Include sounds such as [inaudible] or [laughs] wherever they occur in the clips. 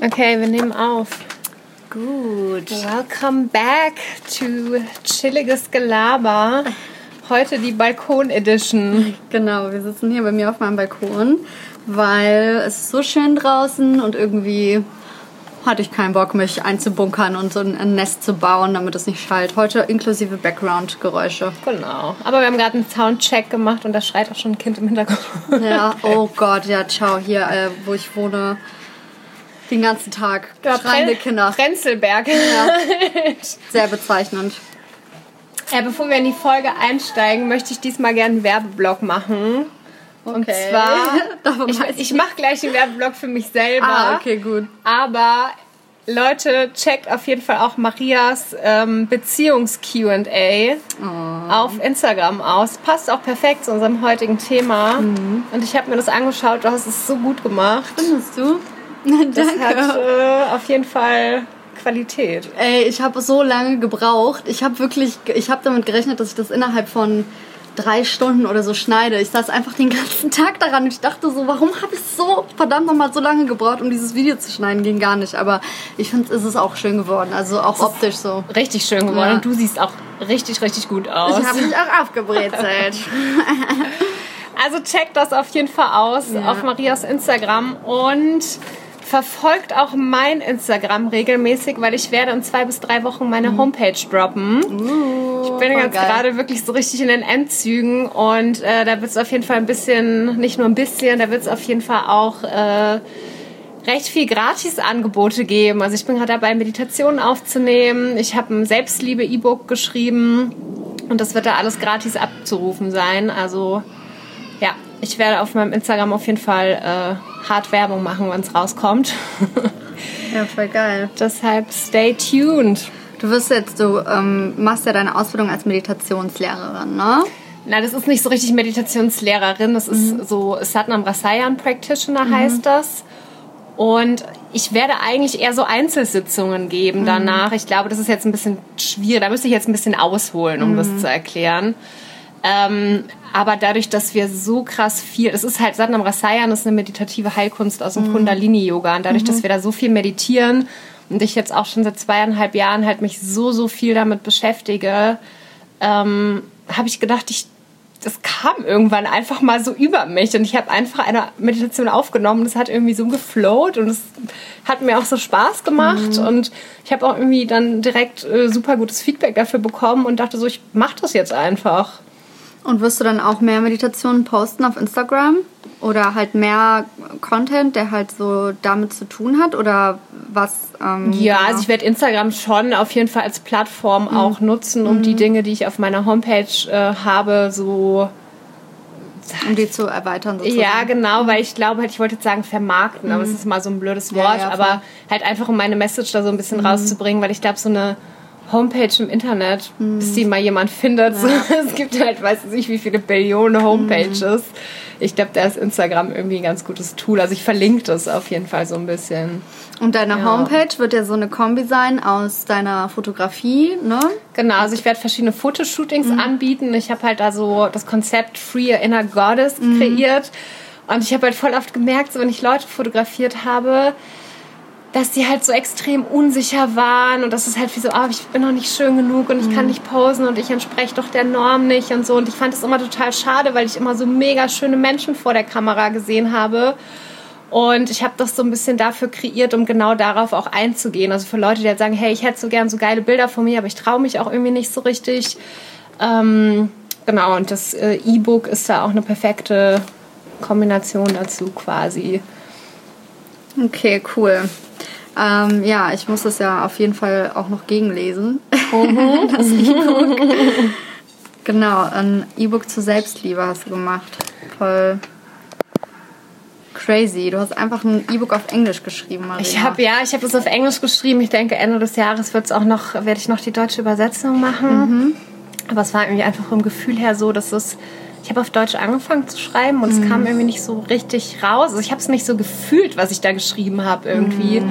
Okay, wir nehmen auf. Gut. Welcome back to chilliges Gelaber. Heute die Balkon Edition. Genau, wir sitzen hier bei mir auf meinem Balkon, weil es ist so schön draußen und irgendwie hatte ich keinen Bock, mich einzubunkern und so ein Nest zu bauen, damit es nicht schallt. Heute inklusive Background-Geräusche. Genau. Aber wir haben gerade einen Soundcheck gemacht und da schreit auch schon ein Kind im Hintergrund. Ja, [laughs] oh Gott, ja, ciao. Hier, äh, wo ich wohne, den ganzen Tag Ja, schreiende Pren- Kinder. Prenzlberg. [laughs] Sehr bezeichnend. Ja, bevor wir in die Folge einsteigen, möchte ich diesmal gerne einen Werbeblock machen. Und Okay. zwar, [laughs] Davon ich, weiß ich mache gleich einen Werbeblock für mich selber. Ah, okay, gut. Aber Leute, checkt auf jeden Fall auch Marias ähm, Beziehungs-QA Oh. auf Instagram aus. Passt auch perfekt zu unserem heutigen Thema. Mhm. Und ich habe mir das angeschaut, du hast es so gut gemacht. Findest du? [laughs] Das Danke. hat äh, auf jeden Fall Qualität. Ey, ich habe so lange gebraucht. Ich habe wirklich, ich habe damit gerechnet, dass ich das innerhalb von drei Stunden oder so schneide. Ich saß einfach den [laughs] ganzen Tag daran und ich dachte so, warum habe ich so verdammt nochmal so lange gebraucht, um dieses Video zu schneiden? Ging gar nicht. Aber ich finde, es ist auch schön geworden. Also auch optisch so. Richtig schön geworden Ja. und du siehst auch richtig, richtig gut aus. Ich habe mich auch aufgebrezelt. [laughs] Also checkt das auf jeden Fall aus Ja. auf Marias Instagram und verfolgt auch mein Instagram regelmäßig, weil ich werde in zwei bis drei Wochen meine Homepage droppen. ich bin Mhm. jetzt gerade wirklich so richtig in den Endzügen und äh, da wird es auf jeden Fall ein bisschen, nicht nur ein bisschen, da wird es auf jeden Fall auch äh, recht viel Gratis-Angebote geben. Also ich bin gerade dabei, Meditationen aufzunehmen. Ich habe ein Selbstliebe-E-Book geschrieben und das wird da alles gratis abzurufen sein. Also ja, ich werde auf meinem Instagram auf jeden Fall äh, hart Werbung machen, wenn es rauskommt. [laughs] Ja, voll geil. Deshalb stay tuned. Du wirst jetzt, du ähm, machst ja deine Ausbildung als Meditationslehrerin, ne? Na, das ist nicht so richtig Meditationslehrerin. Das ist so Satnam Rasayan Practitioner heißt das. Und ich werde eigentlich eher so Einzelsitzungen geben danach. Ich glaube, das ist jetzt ein bisschen schwierig. Da müsste ich jetzt ein bisschen ausholen, um das zu erklären. Ähm, aber dadurch, dass wir so krass viel, das ist halt Satnam Rasayan, das ist eine meditative Heilkunst aus dem Kundalini-Yoga. Und dadurch, dass wir da so viel meditieren und ich jetzt auch schon seit zweieinhalb Jahren halt mich so, so viel damit beschäftige, ähm, habe ich gedacht, ich, das kam irgendwann einfach mal so über mich und ich habe einfach eine Meditation aufgenommen. Das hat irgendwie so geflowt und es hat mir auch so Spaß gemacht und ich habe auch irgendwie dann direkt äh, super gutes Feedback dafür bekommen und dachte so, ich mache das jetzt einfach. Und wirst du dann auch mehr Meditationen posten auf Instagram? Oder halt mehr Content, der halt so damit zu tun hat? Oder was? Ähm, Ja, also ich werde Instagram schon auf jeden Fall als Plattform auch nutzen, um die Dinge, die ich auf meiner Homepage äh, habe, so um die zu erweitern sozusagen. Ja, genau, weil ich glaube halt, ich wollte jetzt sagen vermarkten, aber es ist mal so ein blödes Ja, Wort, ja, voll. aber halt einfach um meine Message da so ein bisschen rauszubringen, weil ich glaube, so eine Homepage im Internet, bis die mal jemand findet, so, [laughs] es gibt halt, weiß ich nicht, wie viele Billionen Homepages. Ich glaube, da ist Instagram irgendwie ein ganz gutes Tool. Also ich verlinke das auf jeden Fall so ein bisschen. Und deine Ja. Homepage wird ja so eine Kombi sein aus deiner Fotografie, ne? Genau, also ich werde verschiedene Fotoshootings anbieten. Ich habe halt da so das Konzept Free Inner Goddess kreiert. Und ich habe halt voll oft gemerkt, so wenn ich Leute fotografiert habe, dass die halt so extrem unsicher waren und das ist halt wie so, ah, ich bin noch nicht schön genug und ich kann nicht posen und ich entspreche doch der Norm nicht und so. Und ich fand es immer total schade, weil ich immer so mega schöne Menschen vor der Kamera gesehen habe. Und ich habe das so ein bisschen dafür kreiert, um genau darauf auch einzugehen. Also für Leute, die halt sagen, hey, ich hätte so gern so geile Bilder von mir, aber ich traue mich auch irgendwie nicht so richtig. Ähm, genau, und das äh, E-Book ist da auch eine perfekte Kombination dazu quasi. Okay, cool. Ähm, ja, ich muss das ja auf jeden Fall auch noch gegenlesen. [laughs] das E-Book. Genau, ein E-Book zur Selbstliebe hast du gemacht. Voll crazy. Du hast einfach ein E-Book auf Englisch geschrieben, Maria. Ich habe ja, ich habe das auf Englisch geschrieben. Ich denke, Ende des Jahres wird's auch noch, werde ich noch die deutsche Übersetzung machen. Aber es war irgendwie einfach vom Gefühl her so, dass es ich habe auf Deutsch angefangen zu schreiben und es kam irgendwie nicht so richtig raus. Also ich habe es nicht so gefühlt, was ich da geschrieben habe irgendwie.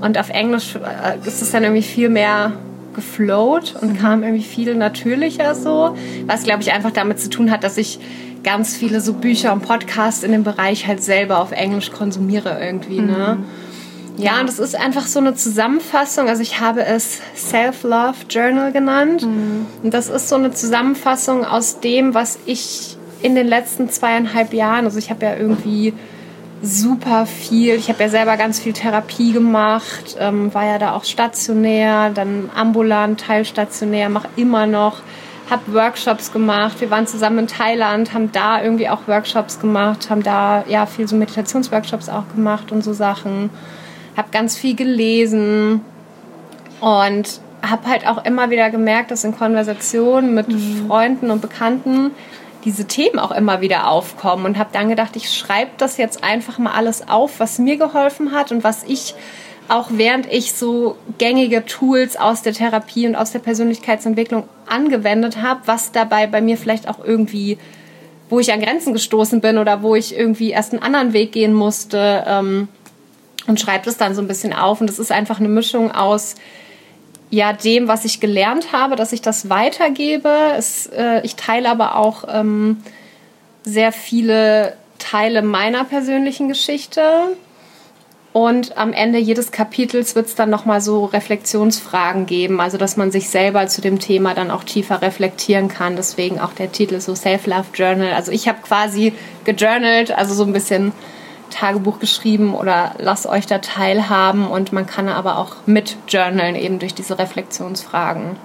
Und auf Englisch äh, ist es dann irgendwie viel mehr geflowt und kam irgendwie viel natürlicher so. Was, glaube ich, einfach damit zu tun hat, dass ich ganz viele so Bücher und Podcasts in dem Bereich halt selber auf Englisch konsumiere irgendwie, ne? Ja, und es ist einfach so eine Zusammenfassung. Also ich habe es Self-Love Journal genannt. Mhm. Und das ist so eine Zusammenfassung aus dem, was ich in den letzten zweieinhalb Jahren, also ich habe ja irgendwie super viel, ich habe ja selber ganz viel Therapie gemacht, ähm, war ja da auch stationär, dann ambulant, teilstationär, mache immer noch, habe Workshops gemacht. Wir waren zusammen in Thailand, haben da irgendwie auch Workshops gemacht, haben da ja viel so Meditationsworkshops auch gemacht und so Sachen habe ganz viel gelesen und habe halt auch immer wieder gemerkt, dass in Konversationen mit mhm. Freunden und Bekannten diese Themen auch immer wieder aufkommen und habe dann gedacht, ich schreibe das jetzt einfach mal alles auf, was mir geholfen hat und was ich auch während ich so gängige Tools aus der Therapie und aus der Persönlichkeitsentwicklung angewendet habe, was dabei bei mir vielleicht auch irgendwie, wo ich an Grenzen gestoßen bin oder wo ich irgendwie erst einen anderen Weg gehen musste, ähm, und schreibe das dann so ein bisschen auf. Und es ist einfach eine Mischung aus ja, dem, was ich gelernt habe, dass ich das weitergebe. Es, äh, ich teile aber auch ähm, sehr viele Teile meiner persönlichen Geschichte. Und am Ende jedes Kapitels wird es dann nochmal so Reflexionsfragen geben, also dass man sich selber zu dem Thema dann auch tiefer reflektieren kann. Deswegen auch der Titel so Self-Love Journal. Also ich habe quasi gejournalt, also so ein bisschen Tagebuch geschrieben oder lasst euch da teilhaben und man kann aber auch mit journalen eben durch diese Reflexionsfragen.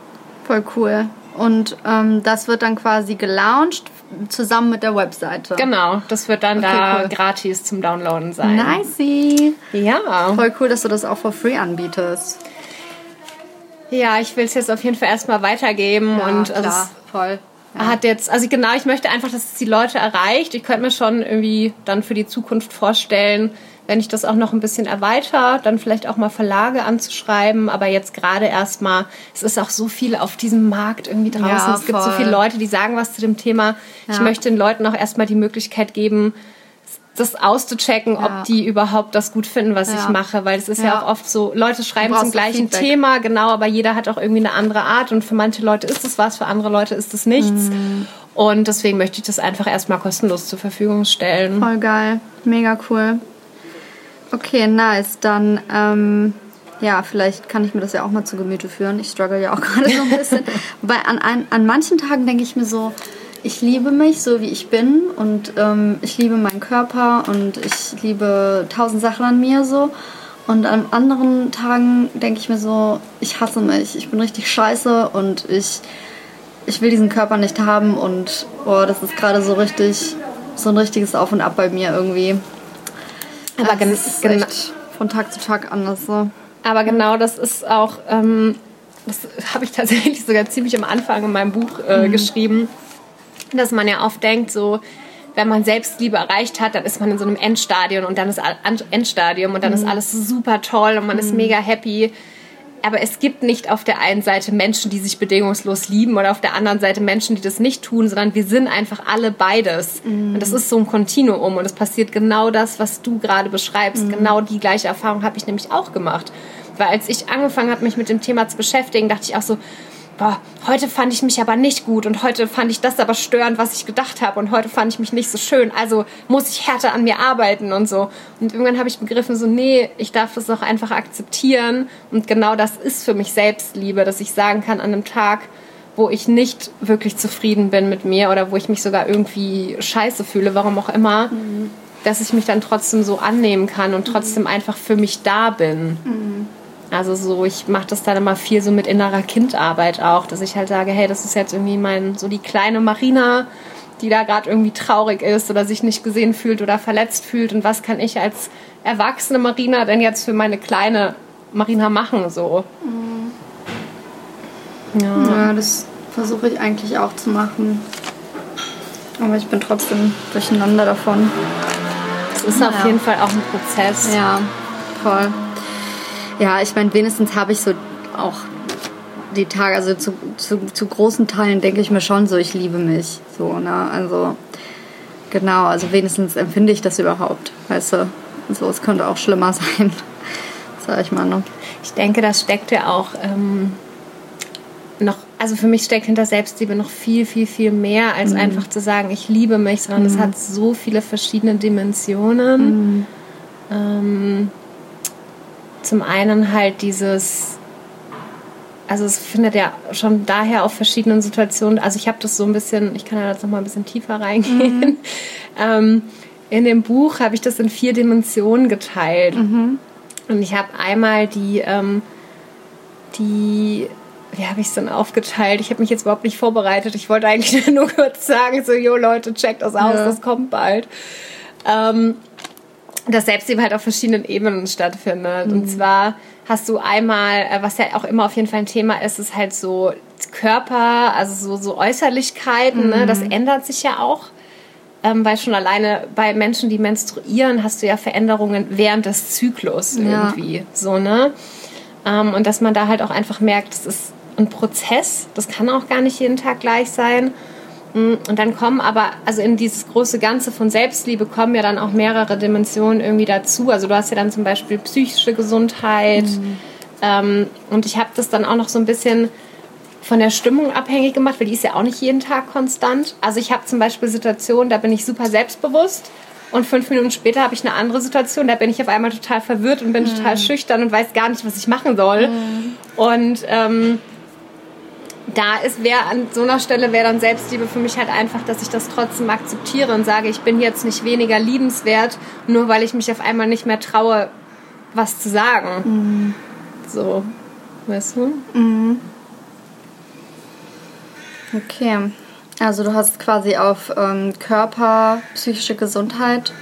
Voll cool. Und ähm, das wird dann quasi gelauncht zusammen mit der Webseite. Genau, das wird dann okay, da cool. gratis zum Downloaden sein. Nice. Ja. Voll cool, dass du das auch for free anbietest. Ja, ich will es jetzt auf jeden Fall erstmal weitergeben ja, und klar, also voll. Ja. Hat jetzt, also genau, ich möchte einfach, dass es die Leute erreicht. Ich könnte mir schon irgendwie dann für die Zukunft vorstellen, wenn ich das auch noch ein bisschen erweitere, dann vielleicht auch mal Verlage anzuschreiben. Aber jetzt gerade erstmal, es ist auch so viel auf diesem Markt irgendwie draußen. Ja, es gibt so viele Leute, die sagen was zu dem Thema. Ja. Ich möchte den Leuten auch erstmal die Möglichkeit geben, das auszuchecken, ja. ob die überhaupt das gut finden, was ja. ich mache, weil es ist ja. ja. auch oft so, Leute schreiben zum gleichen. Thema, genau, aber jeder hat auch irgendwie eine andere Art und für manche Leute ist es was, für andere Leute ist es nichts. Mhm. Und deswegen möchte ich das einfach erstmal kostenlos zur Verfügung stellen. Voll geil, mega cool. Okay, nice. Dann, ähm, ja, vielleicht kann ich mir das ja auch mal zu Gemüte führen. Ich struggle ja auch [laughs] gerade so ein bisschen. [laughs] Weil an, an, an manchen Tagen denke ich mir so, ich liebe mich so, wie ich bin und ähm, ich liebe meinen Körper und ich liebe tausend Sachen an mir so. Und an anderen Tagen denke ich mir so, ich hasse mich, ich bin richtig scheiße und ich, ich will diesen Körper nicht haben und oh, das ist gerade so richtig, so ein richtiges Auf und Ab bei mir irgendwie. Aber genau, ist echt von Tag zu Tag anders so. Aber genau das ist auch, ähm, das habe ich [laughs] tatsächlich sogar ziemlich am Anfang in meinem Buch äh, mhm. geschrieben dass man ja oft denkt, so, wenn man Selbstliebe erreicht hat, dann ist man in so einem Endstadium und dann ist Endstadium und dann mhm. ist alles super toll und man mhm. ist mega happy. Aber es gibt nicht auf der einen Seite Menschen, die sich bedingungslos lieben oder auf der anderen Seite Menschen, die das nicht tun, sondern wir sind einfach alle beides. Mhm. Und das ist so ein Kontinuum und es passiert genau das, was du gerade beschreibst. Mhm. Genau die gleiche Erfahrung habe ich nämlich auch gemacht. Weil als ich angefangen habe, mich mit dem Thema zu beschäftigen, dachte ich auch so, boah, heute fand ich mich aber nicht gut und heute fand ich das aber störend, was ich gedacht habe und heute fand ich mich nicht so schön, also muss ich härter an mir arbeiten und so. Und irgendwann habe ich begriffen, so, nee, ich darf das auch einfach akzeptieren und genau das ist für mich Selbstliebe, dass ich sagen kann, an einem Tag, wo ich nicht wirklich zufrieden bin mit mir oder wo ich mich sogar irgendwie scheiße fühle, warum auch immer, mhm. dass ich mich dann trotzdem so annehmen kann und trotzdem mhm. einfach für mich da bin. Mhm. Also so, ich mache das dann immer viel so mit innerer Kindarbeit auch, dass ich halt sage, hey, das ist jetzt irgendwie mein, so die kleine Marina, die da gerade irgendwie traurig ist oder sich nicht gesehen fühlt oder verletzt fühlt und was kann ich als erwachsene Marina denn jetzt für meine kleine Marina machen so. Mhm. Ja. ja, das versuche ich eigentlich auch zu machen. Aber ich bin trotzdem durcheinander davon. Es ist ja. auf jeden Fall auch ein Prozess. Ja, voll. Ja, ich meine, wenigstens habe ich so auch die Tage, also zu, zu, zu, großen Teilen denke ich mir schon so, ich liebe mich. So, ne? Also, genau, also wenigstens empfinde ich das überhaupt, weißt du. So, es könnte auch schlimmer [laughs] sein, sag ich mal, ne? Ich denke, das steckt ja auch ähm, noch, also für mich steckt hinter Selbstliebe noch viel, viel, viel mehr, als mhm. einfach zu sagen, ich liebe mich, sondern es mhm. hat so viele verschiedene Dimensionen. Mhm. Ähm, zum einen halt dieses, also es findet ja schon daher auf verschiedenen Situationen, also ich habe das so ein bisschen, ich kann ja jetzt noch mal ein bisschen tiefer reingehen. Mhm. [laughs] ähm, in dem Buch habe ich das in vier Dimensionen geteilt. Mhm. Und ich habe einmal die, ähm, die, wie habe ich es denn aufgeteilt? Ich habe mich jetzt überhaupt nicht vorbereitet. Ich wollte eigentlich [laughs] nur kurz sagen, so, jo Leute, checkt das aus, ja. das kommt bald. Ähm, dass Selbstliebe halt auf verschiedenen Ebenen stattfindet. Mhm. Und zwar hast du einmal, äh, was ja auch immer auf jeden Fall ein Thema ist, ist halt so Körper, also so, so Äußerlichkeiten, mhm. ne? das mhm. ändert sich ja auch. Ähm, weil schon alleine bei Menschen, die menstruieren, hast du ja Veränderungen während des Zyklus irgendwie. Ja. So, ne? Ähm, und dass man da halt auch einfach merkt, es ist ein Prozess, das kann auch gar nicht jeden Tag gleich sein. Mm, und dann kommen aber, also in dieses große Ganze von Selbstliebe kommen ja dann auch mehrere Dimensionen irgendwie dazu. Also du hast ja dann zum Beispiel psychische Gesundheit. Mhm. Ähm, und ich habe das dann auch noch so ein bisschen von der Stimmung abhängig gemacht, weil die ist ja auch nicht jeden Tag konstant. Also ich habe zum Beispiel Situationen, da bin ich super selbstbewusst und fünf Minuten später habe ich eine andere Situation, da bin ich auf einmal total verwirrt und bin mhm. total schüchtern und weiß gar nicht, was ich machen soll. Mhm. Und ähm, da ist wer an so einer Stelle wäre dann Selbstliebe für mich halt einfach, dass ich das trotzdem akzeptiere und sage, ich bin jetzt nicht weniger liebenswert, nur weil ich mich auf einmal nicht mehr traue, was zu sagen. Mhm. So, weißt du? Mhm. Okay. Also du hast quasi auf ähm, Körper, psychische Gesundheit,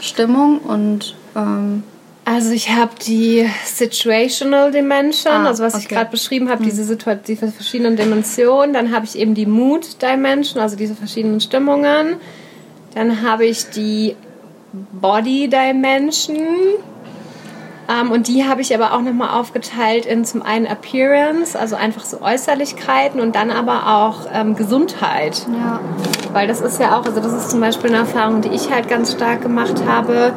Stimmung und ähm also ich habe die Situational Dimension, ah, also was okay. ich gerade beschrieben habe, hm. diese, diese verschiedenen Dimensionen. Dann habe ich eben die Mood Dimension, also diese verschiedenen Stimmungen. Dann habe ich die Body Dimension. Ähm, und die habe ich aber auch nochmal aufgeteilt in zum einen Appearance, also einfach so Äußerlichkeiten und dann aber auch ähm, Gesundheit. Ja. Weil das ist ja auch, also das ist zum Beispiel eine Erfahrung, die ich halt ganz stark gemacht habe,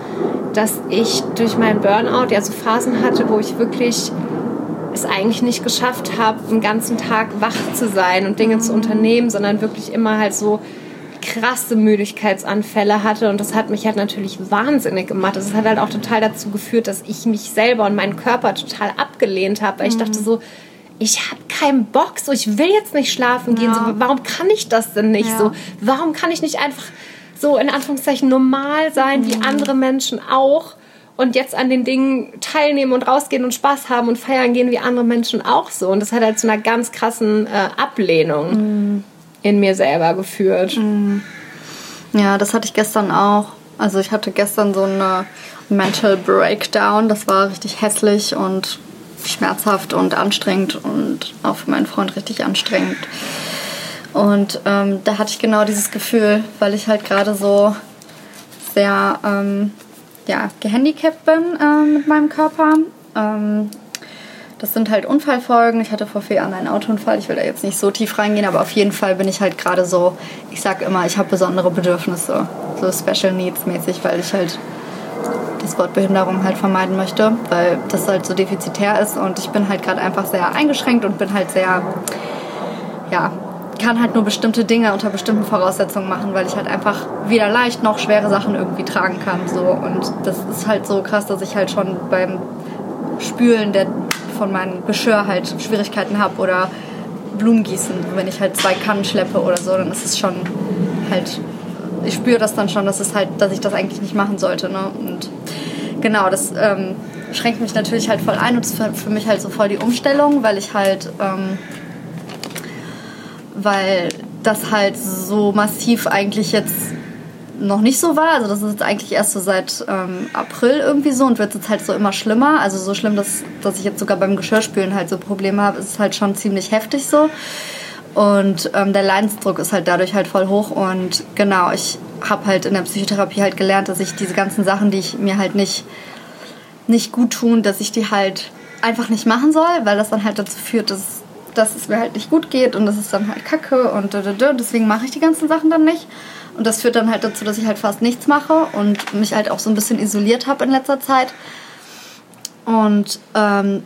dass ich durch meinen Burnout ja so Phasen hatte, wo ich wirklich es eigentlich nicht geschafft habe, den ganzen Tag wach zu sein und Dinge zu unternehmen, sondern wirklich immer halt so krasse Müdigkeitsanfälle hatte und das hat mich halt natürlich wahnsinnig gemacht. Das hat halt auch total dazu geführt, dass ich mich selber und meinen Körper total abgelehnt habe, weil ich dachte so, ich habe keinen Bock, so ich will jetzt nicht schlafen gehen, ja. so warum kann ich das denn nicht ja. so? Warum kann ich nicht einfach so in Anführungszeichen normal sein mhm. wie andere Menschen auch? und jetzt an den Dingen teilnehmen und rausgehen und Spaß haben und feiern gehen wie andere Menschen auch so. Und das hat halt zu einer ganz krassen äh, Ablehnung. Mhm in mir selber geführt. Mhm. Ja, das hatte ich gestern auch. Also ich hatte gestern so eine Mental Breakdown. Das war richtig hässlich und schmerzhaft und anstrengend und auch für meinen Freund richtig anstrengend. Und ähm, da hatte ich genau dieses Gefühl, weil ich halt gerade so sehr ähm, ja, gehandicapt bin äh, mit meinem Körper. Ähm, das sind halt Unfallfolgen. Ich hatte vor vier Jahren einen Autounfall. Ich will da jetzt nicht so tief reingehen, aber auf jeden Fall bin ich halt gerade so, ich sag immer, ich habe besondere Bedürfnisse, so Special Needs mäßig, weil ich halt das Wort Behinderung halt vermeiden möchte, weil das halt so defizitär ist und ich bin halt gerade einfach sehr eingeschränkt und bin halt sehr, ja, kann halt nur bestimmte Dinge unter bestimmten Voraussetzungen machen, weil ich halt einfach weder leicht noch schwere Sachen irgendwie tragen kann. So. Und das ist halt so krass, dass ich halt schon beim Spülen der von meinem Geschirr halt Schwierigkeiten habe oder Blumen gießen. Wenn ich halt zwei Kannen schleppe oder so, dann ist es schon halt, ich spüre das dann schon, dass, es halt, dass ich das eigentlich nicht machen sollte. Ne? Und genau, das ähm, schränkt mich natürlich halt voll ein und ist für mich halt so voll die Umstellung, weil ich halt, ähm, weil das halt so massiv eigentlich jetzt noch nicht so war. Also das ist jetzt eigentlich erst so seit ähm, April irgendwie so und wird jetzt halt so immer schlimmer. Also so schlimm, dass, dass ich jetzt sogar beim Geschirrspülen halt so Probleme habe, ist halt schon ziemlich heftig so. Und ähm, der Leidensdruck ist halt dadurch halt voll hoch. Und genau, ich habe halt in der Psychotherapie halt gelernt, dass ich diese ganzen Sachen, die ich mir halt nicht, nicht gut tun, dass ich die halt einfach nicht machen soll, weil das dann halt dazu führt, dass, dass es mir halt nicht gut geht und das ist dann halt kacke und deswegen mache ich die ganzen Sachen dann nicht. Und das führt dann halt dazu, dass ich halt fast nichts mache und mich halt auch so ein bisschen isoliert habe in letzter Zeit. Und ähm,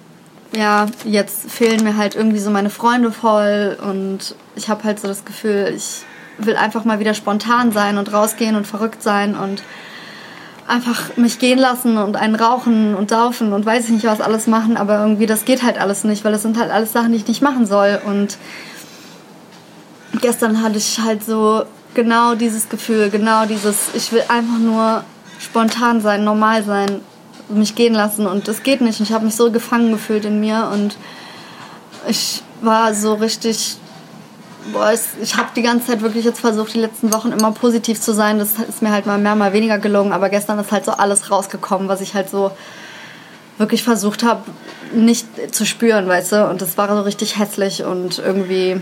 ja, jetzt fehlen mir halt irgendwie so meine Freunde voll und ich habe halt so das Gefühl, ich will einfach mal wieder spontan sein und rausgehen und verrückt sein und einfach mich gehen lassen und einen rauchen und saufen und weiß ich nicht was alles machen, aber irgendwie das geht halt alles nicht, weil das sind halt alles Sachen, die ich nicht machen soll. Und gestern hatte ich halt so genau dieses Gefühl, genau dieses, ich will einfach nur spontan sein, normal sein, mich gehen lassen und das geht nicht. Ich habe mich so gefangen gefühlt in mir und ich war so richtig boah, ich habe die ganze Zeit wirklich jetzt versucht, die letzten Wochen immer positiv zu sein. Das ist mir halt mal mehr, mal weniger gelungen. Aber gestern ist halt so alles rausgekommen, was ich halt so wirklich versucht habe, nicht zu spüren, weißt du. Und das war so richtig hässlich und irgendwie,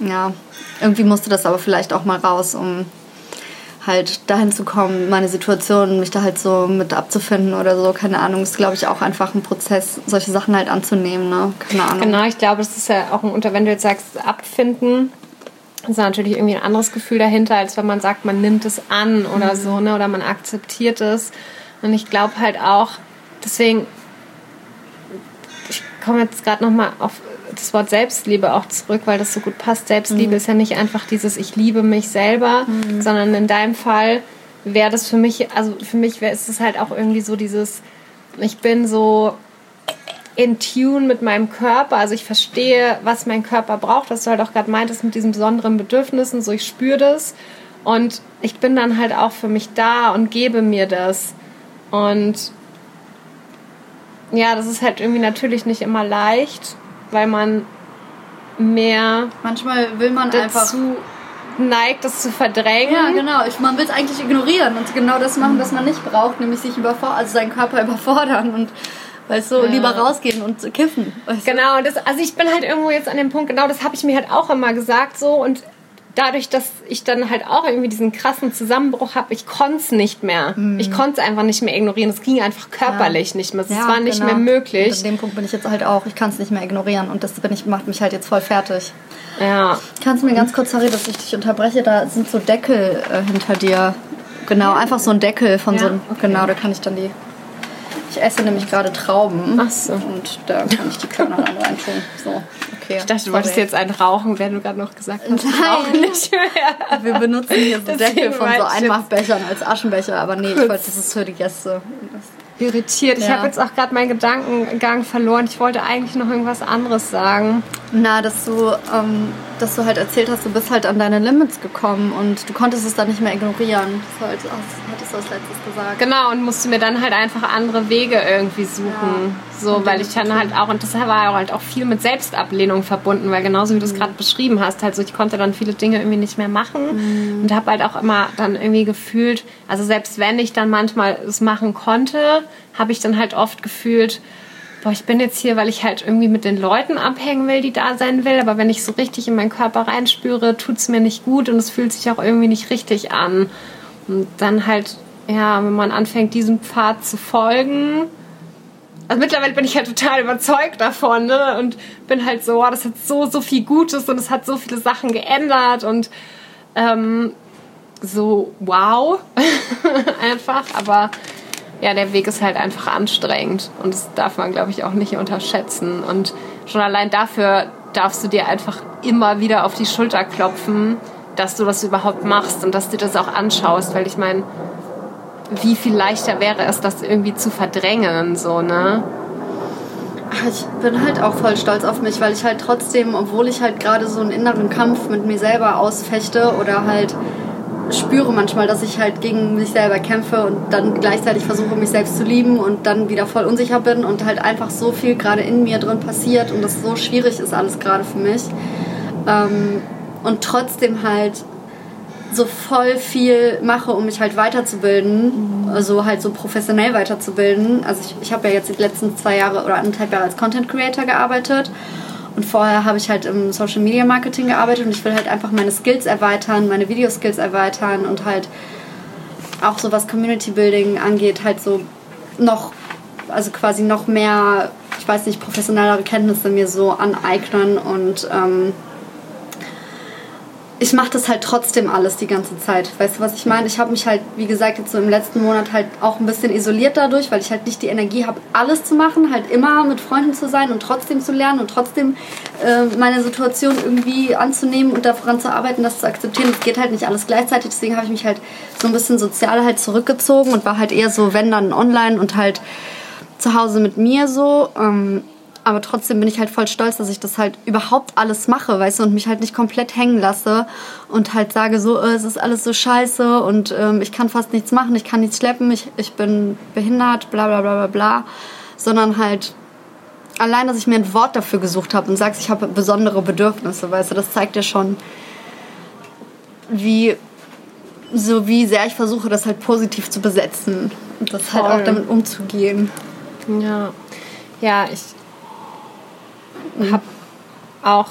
ja, irgendwie musste das aber vielleicht auch mal raus, um halt dahin zu kommen, meine Situation, mich da halt so mit abzufinden oder so, keine Ahnung, ist glaube ich auch einfach ein Prozess, solche Sachen halt anzunehmen, ne? Keine Ahnung. Genau, ich glaube, das ist ja auch ein Unter, wenn du jetzt sagst, abfinden, ist natürlich irgendwie ein anderes Gefühl dahinter, als wenn man sagt, man nimmt es an oder mhm. so, ne? Oder man akzeptiert es. Und ich glaube halt auch, deswegen, ich komme jetzt gerade nochmal auf das Wort Selbstliebe auch zurück, weil das so gut passt. Selbstliebe mhm. ist ja nicht einfach dieses Ich liebe mich selber, mhm. sondern in deinem Fall wäre das für mich, also für mich wäre es halt auch irgendwie so dieses, ich bin so in Tune mit meinem Körper. Also ich verstehe, was mein Körper braucht, was du halt auch gerade meintest mit diesen besonderen Bedürfnissen. So, ich spüre das. Und ich bin dann halt auch für mich da und gebe mir das. Und ja, das ist halt irgendwie natürlich nicht immer leicht, weil man mehr. Manchmal will man dazu einfach neigt, das zu verdrängen. Ja, genau. Ich, man will es eigentlich ignorieren und genau das machen, was man nicht braucht, nämlich sich überfordern, also seinen Körper [laughs] überfordern und Weißt du, ja. lieber rausgehen und kiffen. Weißt genau, das, also ich bin halt irgendwo jetzt an dem Punkt, genau das habe ich mir halt auch immer gesagt so und dadurch, dass ich dann halt auch irgendwie diesen krassen Zusammenbruch habe, ich konnte es nicht mehr. Mhm. Ich konnte es einfach nicht mehr ignorieren. Es ging einfach körperlich ja. nicht mehr. Es ja, war nicht genau. mehr möglich. Und an dem Punkt bin ich jetzt halt auch. Ich kann es nicht mehr ignorieren und das bin ich, macht mich halt jetzt voll fertig. Ja. Kannst du mir ganz kurz, sorry, dass ich dich unterbreche, da sind so Deckel äh, hinter dir. Genau, einfach so ein Deckel von so einem, okay. genau, da kann ich dann die ich esse nämlich gerade Trauben. Ach so. Und da kann ich die Körner dann reintun. So, okay. Ich dachte, du wolltest jetzt einen rauchen, während du gerade noch gesagt hast. Nein, nicht mehr. [laughs] Wir benutzen hier so Deckel von so Einmachbechern als Aschenbecher, aber nee, ich wollte, das ist für die Gäste. Irritiert. Ja. Ich habe jetzt auch gerade meinen Gedankengang verloren. Ich wollte eigentlich noch irgendwas anderes sagen. Na, dass du, ähm, dass du halt erzählt hast, du bist halt an deine Limits gekommen und du konntest es dann nicht mehr ignorieren. Das halt, hattest du als letztes gesagt. Genau, und musste mir dann halt einfach andere Wege irgendwie suchen. Ja. So, weil ich dann halt auch, und das war halt auch viel mit Selbstablehnung verbunden, weil genauso wie du es mhm. gerade beschrieben hast, halt so, ich konnte dann viele Dinge irgendwie nicht mehr machen mhm. und habe halt auch immer dann irgendwie gefühlt, also selbst wenn ich dann manchmal es machen konnte, habe ich dann halt oft gefühlt, boah, ich bin jetzt hier, weil ich halt irgendwie mit den Leuten abhängen will, die da sein will, aber wenn ich so richtig in meinen Körper reinspüre, tut es mir nicht gut und es fühlt sich auch irgendwie nicht richtig an. Und dann halt, ja, wenn man anfängt, diesem Pfad zu folgen, also mittlerweile bin ich halt total überzeugt davon, ne? Und bin halt so, oh, das hat so, so viel Gutes und es hat so viele Sachen geändert und ähm, so, wow, [laughs] einfach, aber ja, der Weg ist halt einfach anstrengend und das darf man, glaube ich, auch nicht unterschätzen. Und schon allein dafür darfst du dir einfach immer wieder auf die Schulter klopfen, dass du das überhaupt machst und dass du das auch anschaust, weil ich meine, wie viel leichter wäre es, das irgendwie zu verdrängen, so, ne? Ich bin halt auch voll stolz auf mich, weil ich halt trotzdem, obwohl ich halt gerade so einen inneren Kampf mit mir selber ausfechte oder halt spüre manchmal, dass ich halt gegen mich selber kämpfe und dann gleichzeitig versuche, mich selbst zu lieben und dann wieder voll unsicher bin und halt einfach so viel gerade in mir drin passiert und das so schwierig ist alles gerade für mich. Ähm, und trotzdem halt so voll viel mache, um mich halt weiterzubilden, mhm. also halt so professionell weiterzubilden. Also ich, ich habe ja jetzt die letzten zwei Jahre oder anderthalb Jahre als Content Creator gearbeitet und vorher habe ich halt im Social Media Marketing gearbeitet und ich will halt einfach meine Skills erweitern, meine Videoskills erweitern und halt auch so was Community Building angeht, halt so noch, also quasi noch mehr, ich weiß nicht, professionellere Kenntnisse mir so aneignen und ähm, ich mache das halt trotzdem alles die ganze Zeit. Weißt du, was ich meine? Ich habe mich halt, wie gesagt, jetzt so im letzten Monat halt auch ein bisschen isoliert dadurch, weil ich halt nicht die Energie habe, alles zu machen, halt immer mit Freunden zu sein und trotzdem zu lernen und trotzdem äh, meine Situation irgendwie anzunehmen und daran zu arbeiten, das zu akzeptieren. Es geht halt nicht alles gleichzeitig, deswegen habe ich mich halt so ein bisschen sozial halt zurückgezogen und war halt eher so, wenn dann online und halt zu Hause mit mir so. Ähm, aber trotzdem bin ich halt voll stolz, dass ich das halt überhaupt alles mache, weißt du, und mich halt nicht komplett hängen lasse und halt sage so, äh, es ist alles so scheiße und ähm, ich kann fast nichts machen, ich kann nichts schleppen, ich, ich bin behindert, bla bla bla bla bla, sondern halt allein, dass ich mir ein Wort dafür gesucht habe und sagst, ich habe besondere Bedürfnisse, weißt du, das zeigt ja schon, wie so wie sehr ich versuche, das halt positiv zu besetzen und das halt auch damit umzugehen. Ja, ja, ich habe auch,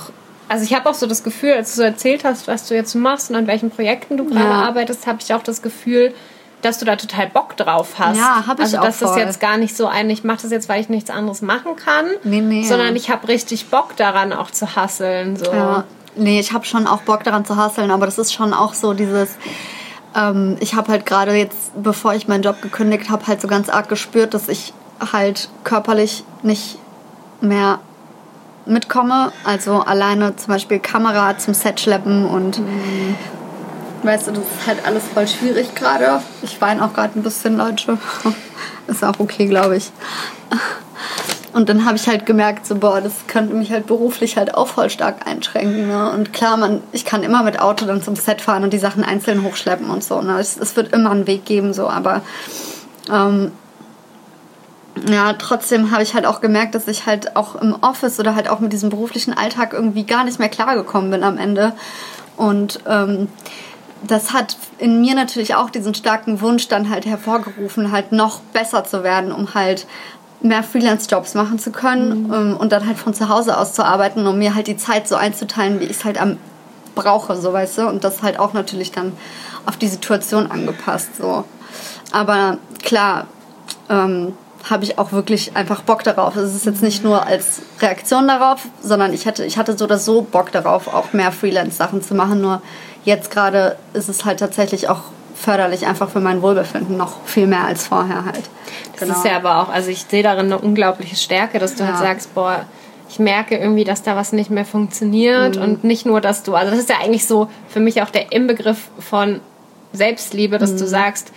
also ich habe auch so das Gefühl, als du so erzählt hast, was du jetzt machst und an welchen Projekten du gerade ja. arbeitest, habe ich auch das Gefühl, dass du da total Bock drauf hast. Ja, habe ich also, auch. Also, dass voll. das jetzt gar nicht so ein, ich mache das jetzt, weil ich nichts anderes machen kann, nee, nee, sondern ich habe richtig Bock daran, auch zu hasseln. So. Ja. Nee, ich habe schon auch Bock daran zu hasseln, aber das ist schon auch so dieses. Ähm, ich habe halt gerade jetzt, bevor ich meinen Job gekündigt habe, halt so ganz arg gespürt, dass ich halt körperlich nicht mehr mitkomme. Also alleine zum Beispiel Kamera zum Set schleppen und mhm. weißt du, das ist halt alles voll schwierig gerade. Ich weine auch gerade ein bisschen, Leute. [laughs] ist auch okay, glaube ich. Und dann habe ich halt gemerkt, so, boah, das könnte mich halt beruflich halt auch voll stark einschränken. Ne? Und klar, man, ich kann immer mit Auto dann zum Set fahren und die Sachen einzeln hochschleppen und so. Ne? Es, es wird immer einen Weg geben, so, aber ähm, ja, trotzdem habe ich halt auch gemerkt, dass ich halt auch im Office oder halt auch mit diesem beruflichen Alltag irgendwie gar nicht mehr klargekommen bin am Ende. Und ähm, das hat in mir natürlich auch diesen starken Wunsch dann halt hervorgerufen, halt noch besser zu werden, um halt mehr Freelance-Jobs machen zu können mhm. ähm, und dann halt von zu Hause aus zu arbeiten, um mir halt die Zeit so einzuteilen, wie ich es halt am brauche, so weißt du. Und das halt auch natürlich dann auf die Situation angepasst, so. Aber klar, ähm, habe ich auch wirklich einfach Bock darauf. Es ist jetzt nicht nur als Reaktion darauf, sondern ich hatte, ich hatte so oder so Bock darauf, auch mehr Freelance-Sachen zu machen. Nur jetzt gerade ist es halt tatsächlich auch förderlich einfach für mein Wohlbefinden noch viel mehr als vorher halt. Das genau. ist ja aber auch, also ich sehe darin eine unglaubliche Stärke, dass du halt ja. halt sagst, boah, ich merke irgendwie, dass da was nicht mehr funktioniert mhm. und nicht nur, dass du, also das ist ja eigentlich so für mich auch der Inbegriff von Selbstliebe, dass mhm. du sagst,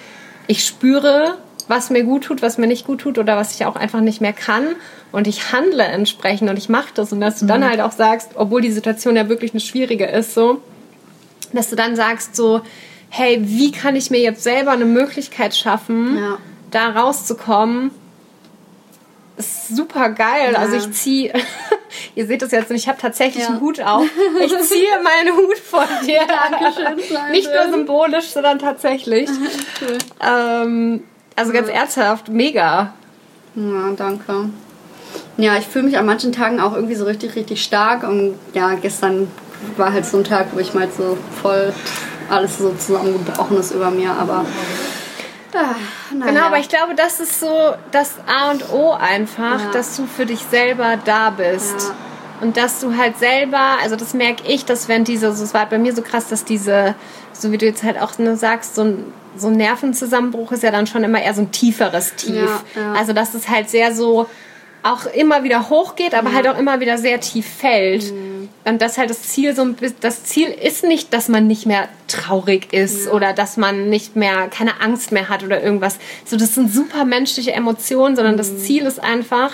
ich spüre, was mir gut tut, was mir nicht gut tut oder was ich auch einfach nicht mehr kann. Und ich handle entsprechend und ich mache das. Und dass du dann mhm. halt auch sagst, obwohl die Situation ja wirklich eine schwierige ist, so, dass du dann sagst so, hey, wie kann ich mir jetzt selber eine Möglichkeit schaffen, ja. da rauszukommen? Ist super geil. Ja. Also ich ziehe, [laughs] ihr seht das jetzt nicht, ich habe tatsächlich ja. einen Hut auf. Ich [laughs] ziehe meinen Hut vor dir. Dankeschön. [laughs] Nicht nur symbolisch, sondern tatsächlich. cool. ähm, also ganz ernsthaft, mega. Ja, danke. Ja, ich fühle mich an manchen Tagen auch irgendwie so richtig, richtig stark. Und ja, gestern war halt so ein Tag, wo ich mal so voll alles so zusammengebrochen ist über mir. Aber Ah, naja. Genau, aber ich glaube, das ist so das A und O einfach, ja. dass du für dich selber da bist. Ja. Und dass du halt selber, also das merke ich, dass wenn diese, also es war bei mir so krass, dass diese, so wie du jetzt halt auch ne, sagst, so ein so ein Nervenzusammenbruch ist ja dann schon immer eher so ein tieferes Tief. Ja, ja. Also dass es halt sehr so auch immer wieder hochgeht, aber ja. halt auch immer wieder sehr tief fällt. Mhm. Und das halt das Ziel so ein bisschen, das Ziel ist nicht, dass man nicht mehr traurig ist oder dass man nicht mehr keine Angst mehr hat oder irgendwas. So, das sind super menschliche Emotionen, sondern mhm. das Ziel ist einfach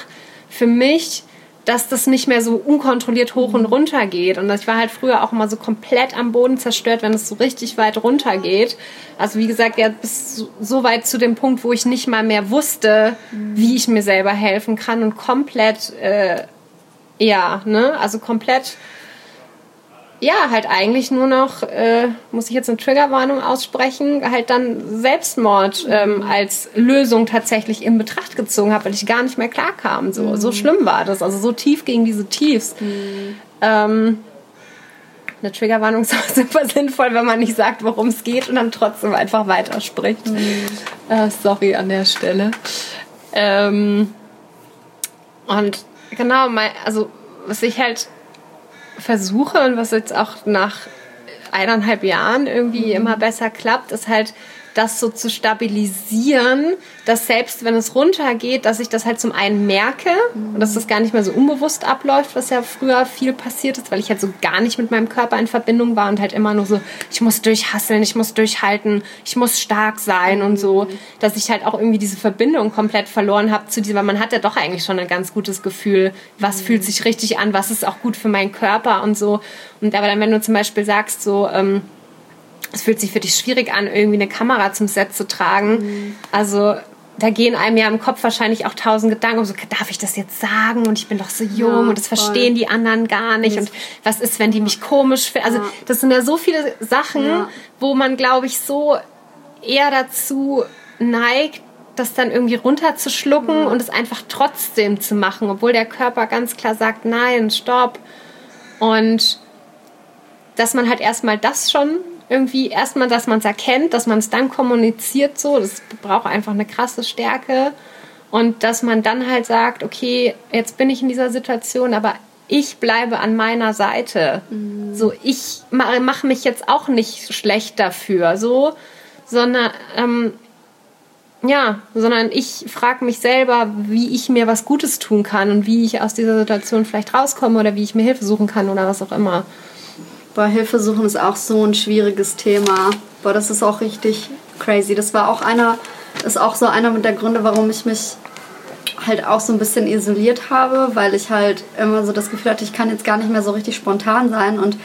für mich, dass das nicht mehr so unkontrolliert hoch und runter geht. Und ich war halt früher auch immer so komplett am Boden zerstört, wenn es so richtig weit runter geht. Also wie gesagt, ja, bis so weit zu dem Punkt, wo ich nicht mal mehr wusste, wie ich mir selber helfen kann und komplett, äh, ja, ne, also komplett ja, halt eigentlich nur noch, äh, muss ich jetzt eine Triggerwarnung aussprechen, halt dann Selbstmord ähm, als Lösung tatsächlich in Betracht gezogen habe, weil ich gar nicht mehr klarkam. So, mhm. so schlimm war das. Also so tief gegen diese Tiefs. Mhm. Ähm, eine Triggerwarnung [laughs] ist auch super sinnvoll, wenn man nicht sagt, worum es geht und dann trotzdem einfach weiterspricht. Mhm. Äh, sorry an der Stelle. Ähm, und genau, mein, also was ich halt versuche und was jetzt auch nach eineinhalb Jahren irgendwie mhm. immer besser klappt, ist halt das so zu stabilisieren, dass selbst wenn es runtergeht, dass ich das halt zum einen merke und dass das gar nicht mehr so unbewusst abläuft, was ja früher viel passiert ist, weil ich halt so gar nicht mit meinem Körper in Verbindung war und halt immer nur so, ich muss durchhasseln, ich muss durchhalten, ich muss stark sein und so, dass ich halt auch irgendwie diese Verbindung komplett verloren habe zu diesem, weil man hat ja doch eigentlich schon ein ganz gutes Gefühl, was fühlt sich richtig an, was ist auch gut für meinen Körper und so. Und aber dann, wenn du zum Beispiel sagst, so, ähm, es fühlt sich für dich schwierig an, irgendwie eine Kamera zum Set zu tragen. Mhm. Also da gehen einem ja im Kopf wahrscheinlich auch tausend Gedanken um, so darf ich das jetzt sagen und ich bin doch so jung ja, und das voll. verstehen die anderen gar nicht und was ist, wenn die mich komisch finden. Also ja. das sind ja so viele Sachen, ja. wo man, glaube ich, so eher dazu neigt, das dann irgendwie runterzuschlucken und es einfach trotzdem zu machen, obwohl der Körper ganz klar sagt, nein, stopp. Und dass man halt erstmal das schon irgendwie erstmal, dass man es erkennt, dass man es dann kommuniziert so, das braucht einfach eine krasse Stärke und dass man dann halt sagt, okay, jetzt bin ich in dieser Situation, aber ich bleibe an meiner Seite. Mhm. So, ich mache mich jetzt auch nicht schlecht dafür, so, sondern ähm, ja, sondern ich frage mich selber, wie ich mir was Gutes tun kann und wie ich aus dieser Situation vielleicht rauskomme oder wie ich mir Hilfe suchen kann oder was auch immer. Boah, Hilfe suchen ist auch so ein schwieriges Thema. Boah, das ist auch richtig crazy. Das war auch einer, ist auch so einer mit der Gründe, warum ich mich halt auch so ein bisschen isoliert habe, weil ich halt immer so das Gefühl hatte, ich kann jetzt gar nicht mehr so richtig spontan sein und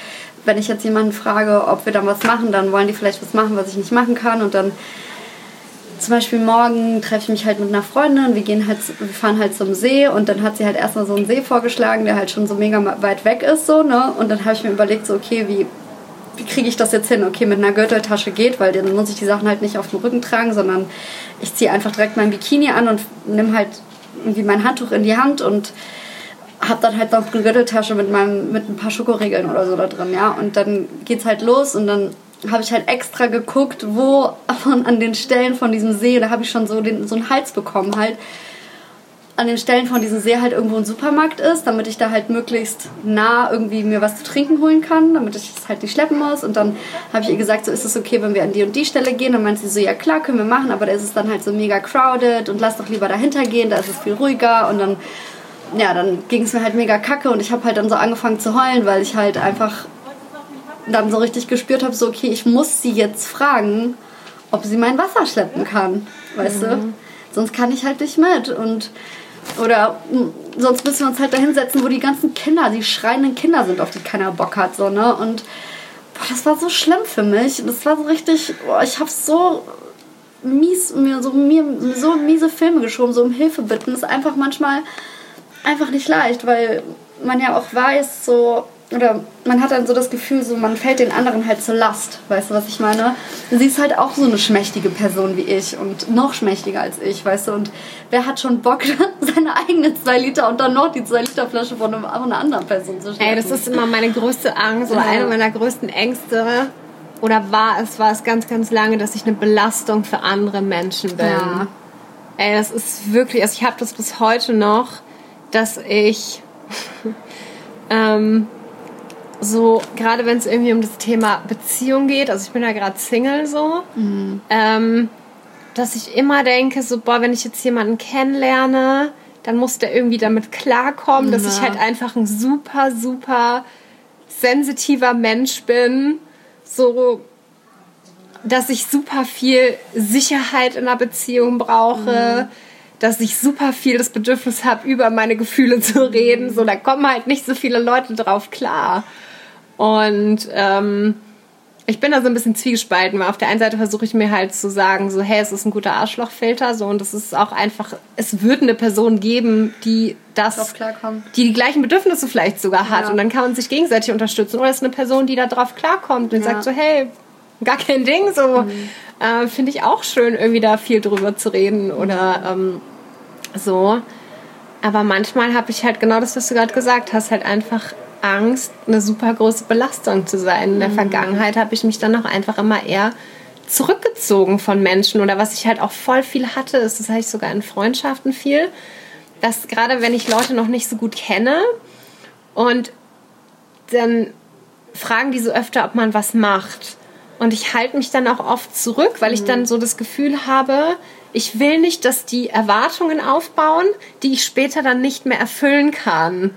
wenn ich jetzt jemanden frage, ob wir dann was machen, dann wollen die vielleicht was machen, was ich nicht machen kann und dann zum Beispiel morgen treffe ich mich halt mit einer Freundin, wir gehen halt, wir fahren halt zum See und dann hat sie halt erstmal so einen See vorgeschlagen, der halt schon so mega weit weg ist, so, ne? Und dann habe ich mir überlegt, so, okay, wie, wie kriege ich das jetzt hin? Okay, mit einer Gürteltasche geht, weil dann muss ich die Sachen halt nicht auf dem Rücken tragen, sondern ich ziehe einfach direkt mein Bikini an und nehme halt irgendwie mein Handtuch in die Hand und habe dann halt noch eine Gürteltasche mit, meinem, mit ein paar Schokoregeln oder so da drin, ja. Und dann geht's halt los und dann habe ich halt extra geguckt, wo von, an den Stellen von diesem See, da habe ich schon so, den, so einen Hals bekommen, halt an den Stellen von diesem See halt irgendwo ein Supermarkt ist, damit ich da halt möglichst nah irgendwie mir was zu trinken holen kann, damit ich es halt nicht schleppen muss. Und dann habe ich ihr gesagt, so ist es okay, wenn wir an die und die Stelle gehen. Dann meinte sie so, ja klar, können wir machen, aber da ist es dann halt so mega crowded und lass doch lieber dahinter gehen, da ist es viel ruhiger. Und dann, ja, dann ging es mir halt mega kacke und ich habe halt dann so angefangen zu heulen, weil ich halt einfach dann so richtig gespürt habe, so okay, ich muss sie jetzt fragen, ob sie mein Wasser schleppen kann, weißt mhm. du? Sonst kann ich halt nicht mit und oder sonst müssen wir uns halt da hinsetzen, wo die ganzen Kinder, die schreienden Kinder sind, auf die keiner Bock hat, so, ne? Und boah, das war so schlimm für mich. Das war so richtig, boah, ich habe so mies, mir so, mir, so miese Filme geschoben, so um Hilfe bitten. Das ist einfach manchmal einfach nicht leicht, weil man ja auch weiß, so, oder man hat dann so das Gefühl, so man fällt den anderen halt zur Last. Weißt du, was ich meine? Sie ist halt auch so eine schmächtige Person wie ich und noch schmächtiger als ich, weißt du? Und wer hat schon Bock, [laughs] seine eigenen zwei Liter und dann noch die zwei Liter Flasche von, einem, von einer anderen Person zu schleppen? Ey, das ist immer meine größte Angst oder ja. eine meiner größten Ängste. Oder war es, war es ganz, ganz lange, dass ich eine Belastung für andere Menschen bin. Ja. Ey, das ist wirklich, also ich habe das bis heute noch, dass ich [laughs] ähm, so, gerade wenn es irgendwie um das Thema Beziehung geht, also ich bin ja gerade Single so, mhm. ähm, dass ich immer denke, so, boah, wenn ich jetzt jemanden kennenlerne, dann muss der irgendwie damit klarkommen, dass ich halt einfach ein super, super sensitiver Mensch bin. So, dass ich super viel Sicherheit in einer Beziehung brauche. Mhm dass ich super viel das Bedürfnis habe, über meine Gefühle zu reden. So, da kommen halt nicht so viele Leute drauf klar. Und ähm, ich bin da so ein bisschen zwiegespalten, weil auf der einen Seite versuche ich mir halt zu sagen, so, hey, es ist ein guter Arschlochfilter, so, und es ist auch einfach, es wird eine Person geben, die das, die die gleichen Bedürfnisse vielleicht sogar hat, ja. und dann kann man sich gegenseitig unterstützen. Oder es ist eine Person, die da drauf klarkommt und ja. sagt so, hey, gar kein Ding, so, mhm. äh, finde ich auch schön, irgendwie da viel drüber zu reden oder ähm, so. Aber manchmal habe ich halt genau das, was du gerade gesagt hast, halt einfach Angst, eine super große Belastung zu sein. In der mhm. Vergangenheit habe ich mich dann auch einfach immer eher zurückgezogen von Menschen oder was ich halt auch voll viel hatte, ist, das hatte ich sogar in Freundschaften viel, dass gerade wenn ich Leute noch nicht so gut kenne und dann fragen die so öfter, ob man was macht. Und ich halte mich dann auch oft zurück, weil ich dann so das Gefühl habe, ich will nicht, dass die Erwartungen aufbauen, die ich später dann nicht mehr erfüllen kann.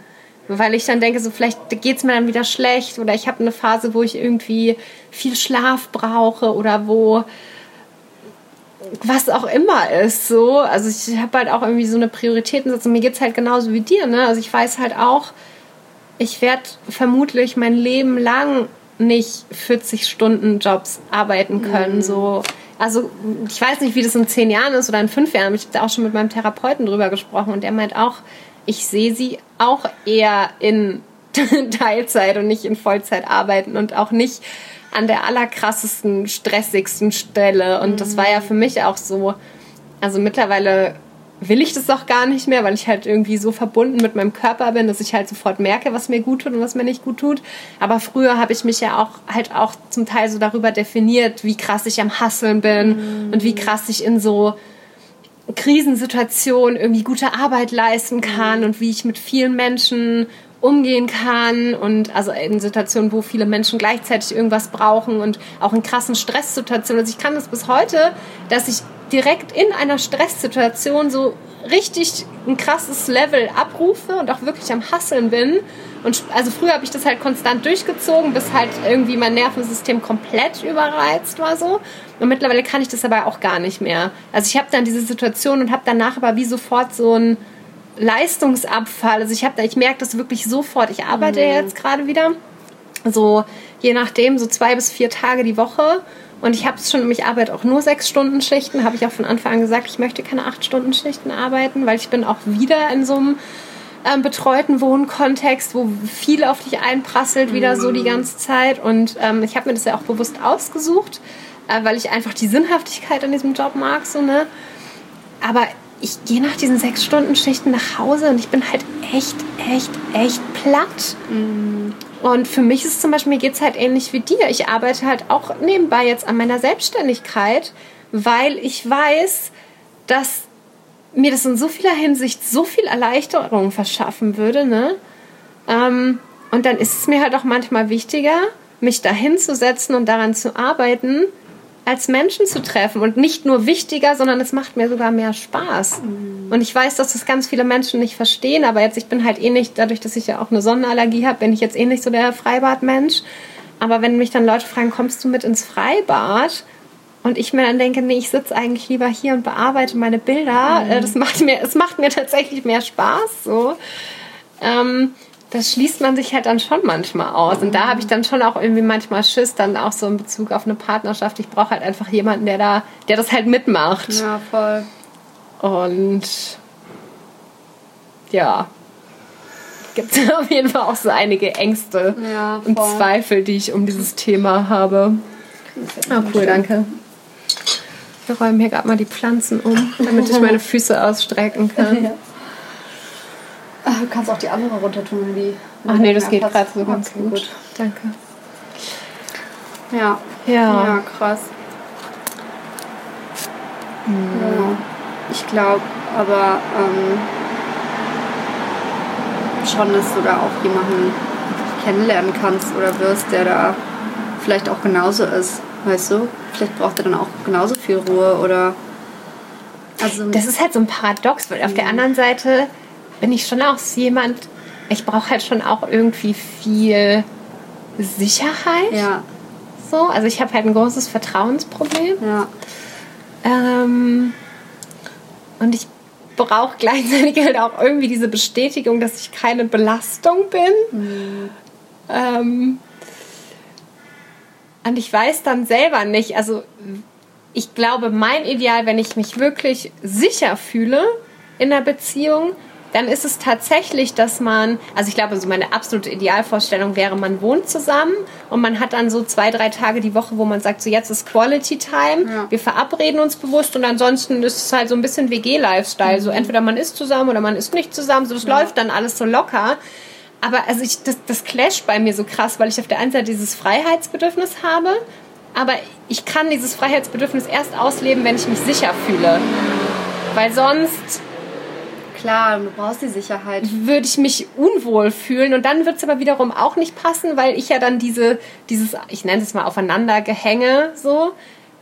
Weil ich dann denke, so vielleicht geht es mir dann wieder schlecht oder ich habe eine Phase, wo ich irgendwie viel Schlaf brauche oder wo was auch immer ist. So. Also ich habe halt auch irgendwie so eine Prioritätensetzung. Mir geht es halt genauso wie dir. Ne? Also ich weiß halt auch, ich werde vermutlich mein Leben lang nicht 40 Stunden Jobs arbeiten können. Mhm. So. Also ich weiß nicht, wie das in zehn Jahren ist oder in fünf Jahren. Ich habe da auch schon mit meinem Therapeuten drüber gesprochen und der meint auch, ich sehe sie auch eher in [laughs] Teilzeit und nicht in Vollzeit arbeiten und auch nicht an der allerkrassesten, stressigsten Stelle. Und das war ja für mich auch so. Also mittlerweile will ich das auch gar nicht mehr, weil ich halt irgendwie so verbunden mit meinem Körper bin, dass ich halt sofort merke, was mir gut tut und was mir nicht gut tut. Aber früher habe ich mich ja auch halt auch zum Teil so darüber definiert, wie krass ich am Hasseln bin mm. und wie krass ich in so Krisensituationen irgendwie gute Arbeit leisten kann mm. und wie ich mit vielen Menschen umgehen kann und also in Situationen, wo viele Menschen gleichzeitig irgendwas brauchen und auch in krassen Stresssituationen. Also ich kann das bis heute, dass ich direkt in einer Stresssituation so richtig ein krasses Level abrufe und auch wirklich am Hasseln bin. Und also früher habe ich das halt konstant durchgezogen, bis halt irgendwie mein Nervensystem komplett überreizt war so. Und mittlerweile kann ich das aber auch gar nicht mehr. Also ich habe dann diese Situation und habe danach aber wie sofort so ein Leistungsabfall. Also ich habe da, ich merke das wirklich sofort. Ich arbeite mhm. jetzt gerade wieder. So je nachdem, so zwei bis vier Tage die Woche. Und ich habe es schon, ich arbeite auch nur sechs Stunden Schichten. Habe ich auch von Anfang an gesagt, ich möchte keine acht Stunden Schichten arbeiten, weil ich bin auch wieder in so einem ähm, betreuten Wohnkontext, wo viel auf dich einprasselt, wieder so die ganze Zeit. Und ähm, ich habe mir das ja auch bewusst ausgesucht, äh, weil ich einfach die Sinnhaftigkeit an diesem Job mag. So, ne? Aber ich gehe nach diesen sechs Stunden Schichten nach Hause und ich bin halt echt, echt, echt platt. Mhm. Und für mich ist es zum Beispiel, mir geht es halt ähnlich wie dir. Ich arbeite halt auch nebenbei jetzt an meiner Selbstständigkeit, weil ich weiß, dass mir das in so vieler Hinsicht so viel Erleichterung verschaffen würde. Ne? Ähm, und dann ist es mir halt auch manchmal wichtiger, mich dahin zu setzen und daran zu arbeiten, als Menschen zu treffen und nicht nur wichtiger, sondern es macht mir sogar mehr Spaß. Mhm. Und ich weiß, dass das ganz viele Menschen nicht verstehen, aber jetzt, ich bin halt eh nicht, dadurch, dass ich ja auch eine Sonnenallergie habe, bin ich jetzt eh nicht so der Freibadmensch. Aber wenn mich dann Leute fragen, kommst du mit ins Freibad? Und ich mir dann denke, nee, ich sitze eigentlich lieber hier und bearbeite meine Bilder. Mhm. Das macht mir, es macht mir tatsächlich mehr Spaß. So. Ähm, das schließt man sich halt dann schon manchmal aus. Und da habe ich dann schon auch irgendwie manchmal Schiss, dann auch so in Bezug auf eine Partnerschaft. Ich brauche halt einfach jemanden, der da, der das halt mitmacht. Ja, voll. Und ja, gibt es [laughs] auf jeden Fall auch so einige Ängste ja, und Zweifel, die ich um dieses Thema habe. Oh, cool, danke. Wir räumen hier gerade mal die Pflanzen um, damit ich meine [laughs] Füße ausstrecken kann. Ja. Ach, du kannst auch die andere runter tun, wenn die. Ach nee, das geht gerade so ganz gut. gut. Danke. Ja. Ja. Ja, krass. Hm. Ja. Ich glaube aber ähm, schon, dass du da auch jemanden kennenlernen kannst oder wirst, der da vielleicht auch genauso ist. Weißt du? Vielleicht braucht er dann auch genauso viel Ruhe oder. Also, das ist halt so ein Paradox, weil auf der anderen Seite bin ich schon auch jemand, ich brauche halt schon auch irgendwie viel Sicherheit. Ja. So, also ich habe halt ein großes Vertrauensproblem. Ja. Ähm, und ich brauche gleichzeitig halt auch irgendwie diese Bestätigung, dass ich keine Belastung bin. Mhm. Ähm, und ich weiß dann selber nicht, also ich glaube, mein Ideal, wenn ich mich wirklich sicher fühle in der Beziehung, dann ist es tatsächlich, dass man, also ich glaube, so meine absolute Idealvorstellung wäre, man wohnt zusammen und man hat dann so zwei, drei Tage die Woche, wo man sagt, so jetzt ist Quality Time, ja. wir verabreden uns bewusst und ansonsten ist es halt so ein bisschen WG-Lifestyle. Mhm. So entweder man ist zusammen oder man ist nicht zusammen, so das ja. läuft dann alles so locker. Aber also ich, das, das clasht bei mir so krass, weil ich auf der einen Seite dieses Freiheitsbedürfnis habe, aber ich kann dieses Freiheitsbedürfnis erst ausleben, wenn ich mich sicher fühle. Weil sonst klar, du brauchst die Sicherheit. Würde ich mich unwohl fühlen und dann wird es aber wiederum auch nicht passen, weil ich ja dann diese, dieses, ich nenne es mal aufeinandergehänge, so,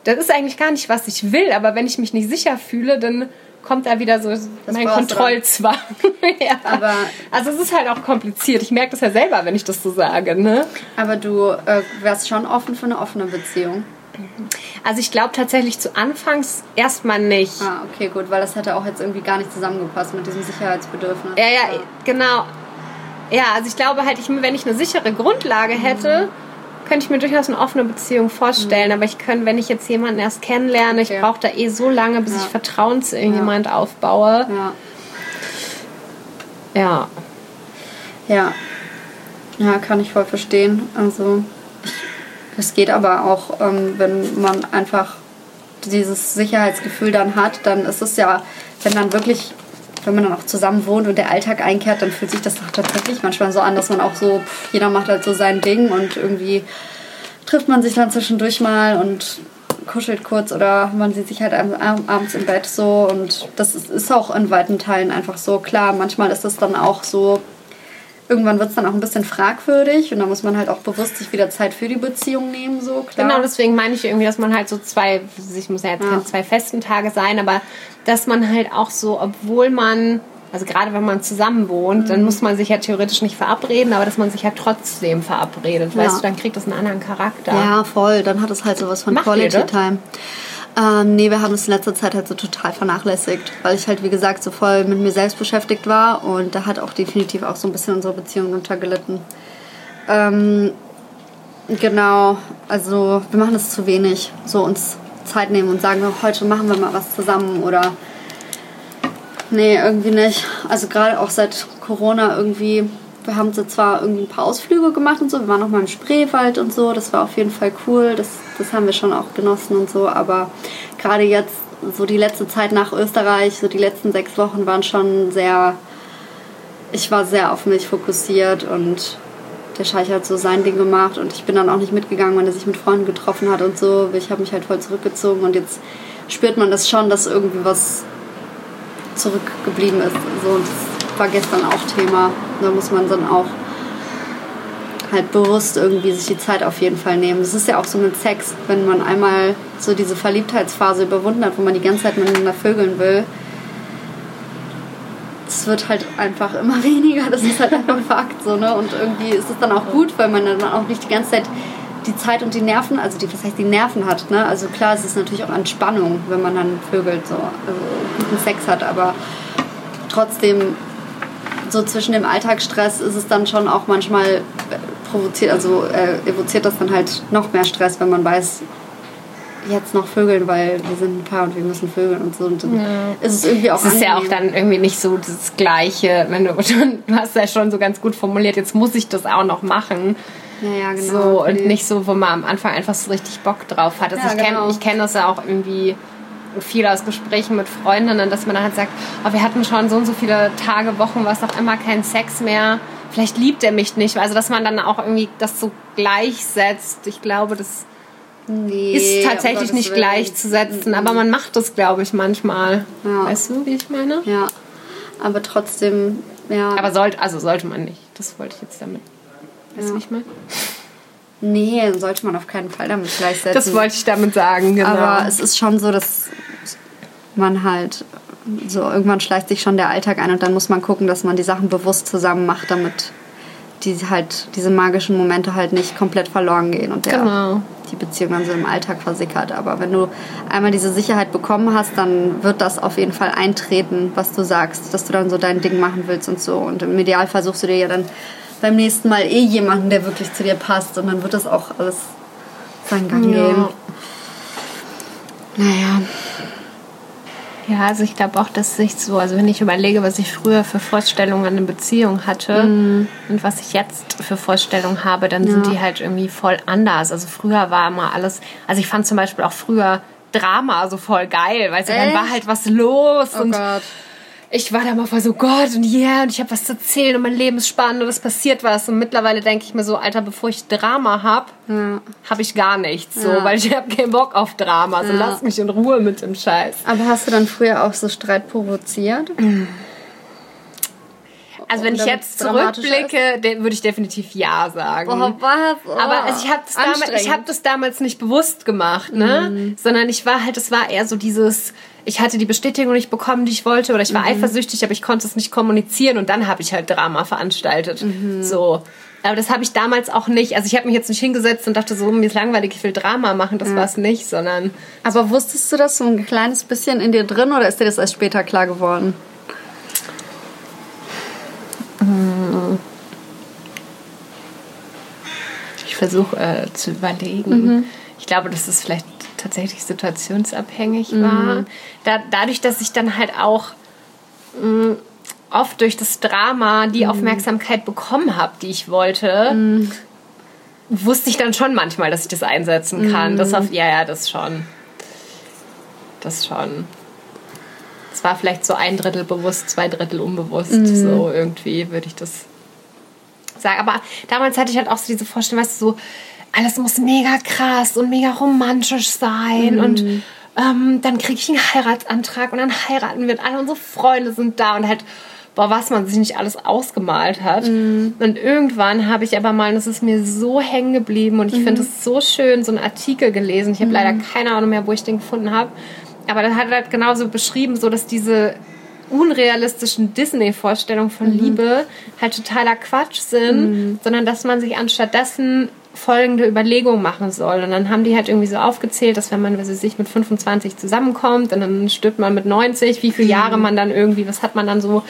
das ist eigentlich gar nicht, was ich will, aber wenn ich mich nicht sicher fühle, dann kommt da wieder so das mein Kontrollzwang. [laughs] ja. aber also es ist halt auch kompliziert. Ich merke das ja selber, wenn ich das so sage. Ne? Aber du äh, wärst schon offen für eine offene Beziehung. Also ich glaube tatsächlich zu Anfangs erstmal nicht. Ah, okay, gut, weil das hätte auch jetzt irgendwie gar nicht zusammengepasst mit diesem Sicherheitsbedürfnis. Ja, ja, genau. Ja, also ich glaube halt, ich, wenn ich eine sichere Grundlage hätte, mhm. Könnte ich mir durchaus eine offene Beziehung vorstellen. Mhm. Aber ich könnte, wenn ich jetzt jemanden erst kennenlerne, okay. ich brauche da eh so lange, bis ja. ich Vertrauen zu irgendjemand ja. aufbaue. Ja. Ja. Ja. Ja, kann ich voll verstehen. Also es geht aber auch, ähm, wenn man einfach dieses Sicherheitsgefühl dann hat, dann ist es ja, wenn dann wirklich, wenn man dann auch zusammen wohnt und der Alltag einkehrt, dann fühlt sich das doch tatsächlich manchmal so an, dass man auch so, jeder macht halt so sein Ding und irgendwie trifft man sich dann zwischendurch mal und kuschelt kurz oder man sieht sich halt abends im Bett so und das ist auch in weiten Teilen einfach so. Klar, manchmal ist es dann auch so, irgendwann wird es dann auch ein bisschen fragwürdig und da muss man halt auch bewusst sich wieder Zeit für die Beziehung nehmen, so klar. Genau, deswegen meine ich irgendwie, dass man halt so zwei, ich muss ja jetzt ja. zwei festen Tage sein, aber dass man halt auch so, obwohl man, also gerade wenn man zusammen wohnt, mhm. dann muss man sich ja theoretisch nicht verabreden, aber dass man sich ja trotzdem verabredet, ja. weißt du, dann kriegt das einen anderen Charakter. Ja, voll, dann hat es halt sowas von Macht Quality Time. Ähm, nee, wir haben es in letzter Zeit halt so total vernachlässigt, weil ich halt, wie gesagt, so voll mit mir selbst beschäftigt war und da hat auch definitiv auch so ein bisschen unsere Beziehung untergelitten. Ähm, genau, also wir machen es zu wenig, so uns Zeit nehmen und sagen, heute machen wir mal was zusammen oder nee, irgendwie nicht. Also gerade auch seit Corona irgendwie wir haben so zwar irgendwie ein paar Ausflüge gemacht und so, wir waren auch mal im Spreewald und so, das war auf jeden Fall cool, das, das haben wir schon auch genossen und so, aber gerade jetzt, so die letzte Zeit nach Österreich, so die letzten sechs Wochen waren schon sehr, ich war sehr auf mich fokussiert und der Scheich hat so sein Ding gemacht und ich bin dann auch nicht mitgegangen, wenn er sich mit Freunden getroffen hat und so, ich habe mich halt voll zurückgezogen und jetzt spürt man das schon, dass irgendwie was zurückgeblieben ist, so und das war gestern auch Thema. Da muss man dann auch halt bewusst irgendwie sich die Zeit auf jeden Fall nehmen. Das ist ja auch so mit Sex, wenn man einmal so diese Verliebtheitsphase überwunden hat, wo man die ganze Zeit miteinander vögeln will. Es wird halt einfach immer [laughs] weniger. Das ist halt einfach Fakt so, ne? Und irgendwie ist es dann auch gut, weil man dann auch nicht die ganze Zeit die Zeit und die Nerven, also die, was heißt die Nerven hat, ne? Also klar, es ist natürlich auch Entspannung, wenn man dann vögelt, so, also guten Sex hat, aber trotzdem so zwischen dem Alltagsstress ist es dann schon auch manchmal provoziert, also äh, evoziert das dann halt noch mehr Stress, wenn man weiß, jetzt noch vögeln, weil wir sind ein Paar und wir müssen vögeln und so. Und dann ja. ist es irgendwie auch. Es ist ja auch dann irgendwie nicht so das Gleiche, wenn du [laughs] du hast ja schon so ganz gut formuliert, jetzt muss ich das auch noch machen. Ja, ja, genau. So, und nicht so, wo man am Anfang einfach so richtig Bock drauf hat. Also ja, ich kenne genau. kenn das ja auch irgendwie viel aus Gesprächen mit Freundinnen, dass man dann halt sagt, oh, wir hatten schon so und so viele Tage, Wochen, was auch immer, kein Sex mehr. Vielleicht liebt er mich nicht. Also, dass man dann auch irgendwie das so gleichsetzt. Ich glaube, das nee, ist tatsächlich nicht gleichzusetzen. Aber man macht das, glaube ich, manchmal. Ja. Weißt du, wie ich meine? Ja. Aber trotzdem, ja. Aber sollte, also sollte man nicht. Das wollte ich jetzt damit. Weißt du, wie ich meine? Nee, sollte man auf keinen Fall damit gleichsetzen. Das wollte ich damit sagen, genau. Aber es ist schon so, dass man halt so irgendwann schleicht sich schon der Alltag ein und dann muss man gucken, dass man die Sachen bewusst zusammen macht, damit die halt diese magischen Momente halt nicht komplett verloren gehen und der, genau. Die Beziehung dann so im Alltag versickert. Aber wenn du einmal diese Sicherheit bekommen hast, dann wird das auf jeden Fall eintreten, was du sagst, dass du dann so dein Ding machen willst und so. Und im Idealfall suchst du dir ja dann beim nächsten Mal eh jemanden, der wirklich zu dir passt und dann wird das auch alles seinen Gang ja. gehen. Naja. Ja, also ich glaube auch, dass sich so, also wenn ich überlege, was ich früher für Vorstellungen an eine Beziehung hatte mm. und was ich jetzt für Vorstellungen habe, dann ja. sind die halt irgendwie voll anders. Also früher war immer alles, also ich fand zum Beispiel auch früher Drama so voll geil, weil dann war halt was los oh und Gott ich war da mal voll so, Gott und yeah, und ich habe was zu erzählen und mein Leben ist spannend und es passiert was. Und mittlerweile denke ich mir so, Alter, bevor ich Drama habe, ja. habe ich gar nichts. So, ja. weil ich habe keinen Bock auf Drama. Also ja. lass mich in Ruhe mit dem Scheiß. Aber hast du dann früher auch so Streit provoziert? [clears throat] Also wenn ich jetzt zurückblicke, würde ich definitiv ja sagen. Boah, was? Oh, Aber also ich habe das, damals, hab das damals nicht bewusst gemacht, ne? Mhm. Sondern ich war halt, es war eher so dieses, ich hatte die Bestätigung nicht bekommen, die ich wollte, oder ich war mhm. eifersüchtig, aber ich konnte es nicht kommunizieren und dann habe ich halt Drama veranstaltet. Mhm. So. Aber das habe ich damals auch nicht. Also ich habe mich jetzt nicht hingesetzt und dachte so, mir ist langweilig, ich will Drama machen. Das ja. war es nicht, sondern. Aber wusstest du das so ein kleines bisschen in dir drin oder ist dir das erst später klar geworden? Ich versuche äh, zu überlegen. Mhm. Ich glaube, dass es vielleicht tatsächlich situationsabhängig mhm. war. Da, dadurch, dass ich dann halt auch mh, mm, oft durch das Drama die mhm. Aufmerksamkeit bekommen habe, die ich wollte, mhm. wusste ich dann schon manchmal, dass ich das einsetzen kann. Das auf, ja, ja, das schon. Das schon. Es war vielleicht so ein Drittel bewusst, zwei Drittel unbewusst. Mhm. So irgendwie würde ich das sagen. Aber damals hatte ich halt auch so diese Vorstellung, weißt du, so, alles muss mega krass und mega romantisch sein mhm. und ähm, dann kriege ich einen Heiratsantrag und dann heiraten wir und alle unsere Freunde sind da und halt, boah, was man sich nicht alles ausgemalt hat. Mhm. Und irgendwann habe ich aber mal, das ist mir so hängen geblieben und ich mhm. finde es so schön, so einen Artikel gelesen. Ich habe leider mhm. keine Ahnung mehr, wo ich den gefunden habe aber das hat er halt genauso beschrieben, so dass diese unrealistischen Disney-Vorstellungen von mhm. Liebe halt totaler Quatsch sind, mhm. sondern dass man sich anstattdessen folgende Überlegungen machen soll. Und dann haben die halt irgendwie so aufgezählt, dass wenn man wenn sie sich mit 25 zusammenkommt und dann stirbt man mit 90, wie viele mhm. Jahre man dann irgendwie, was hat man dann so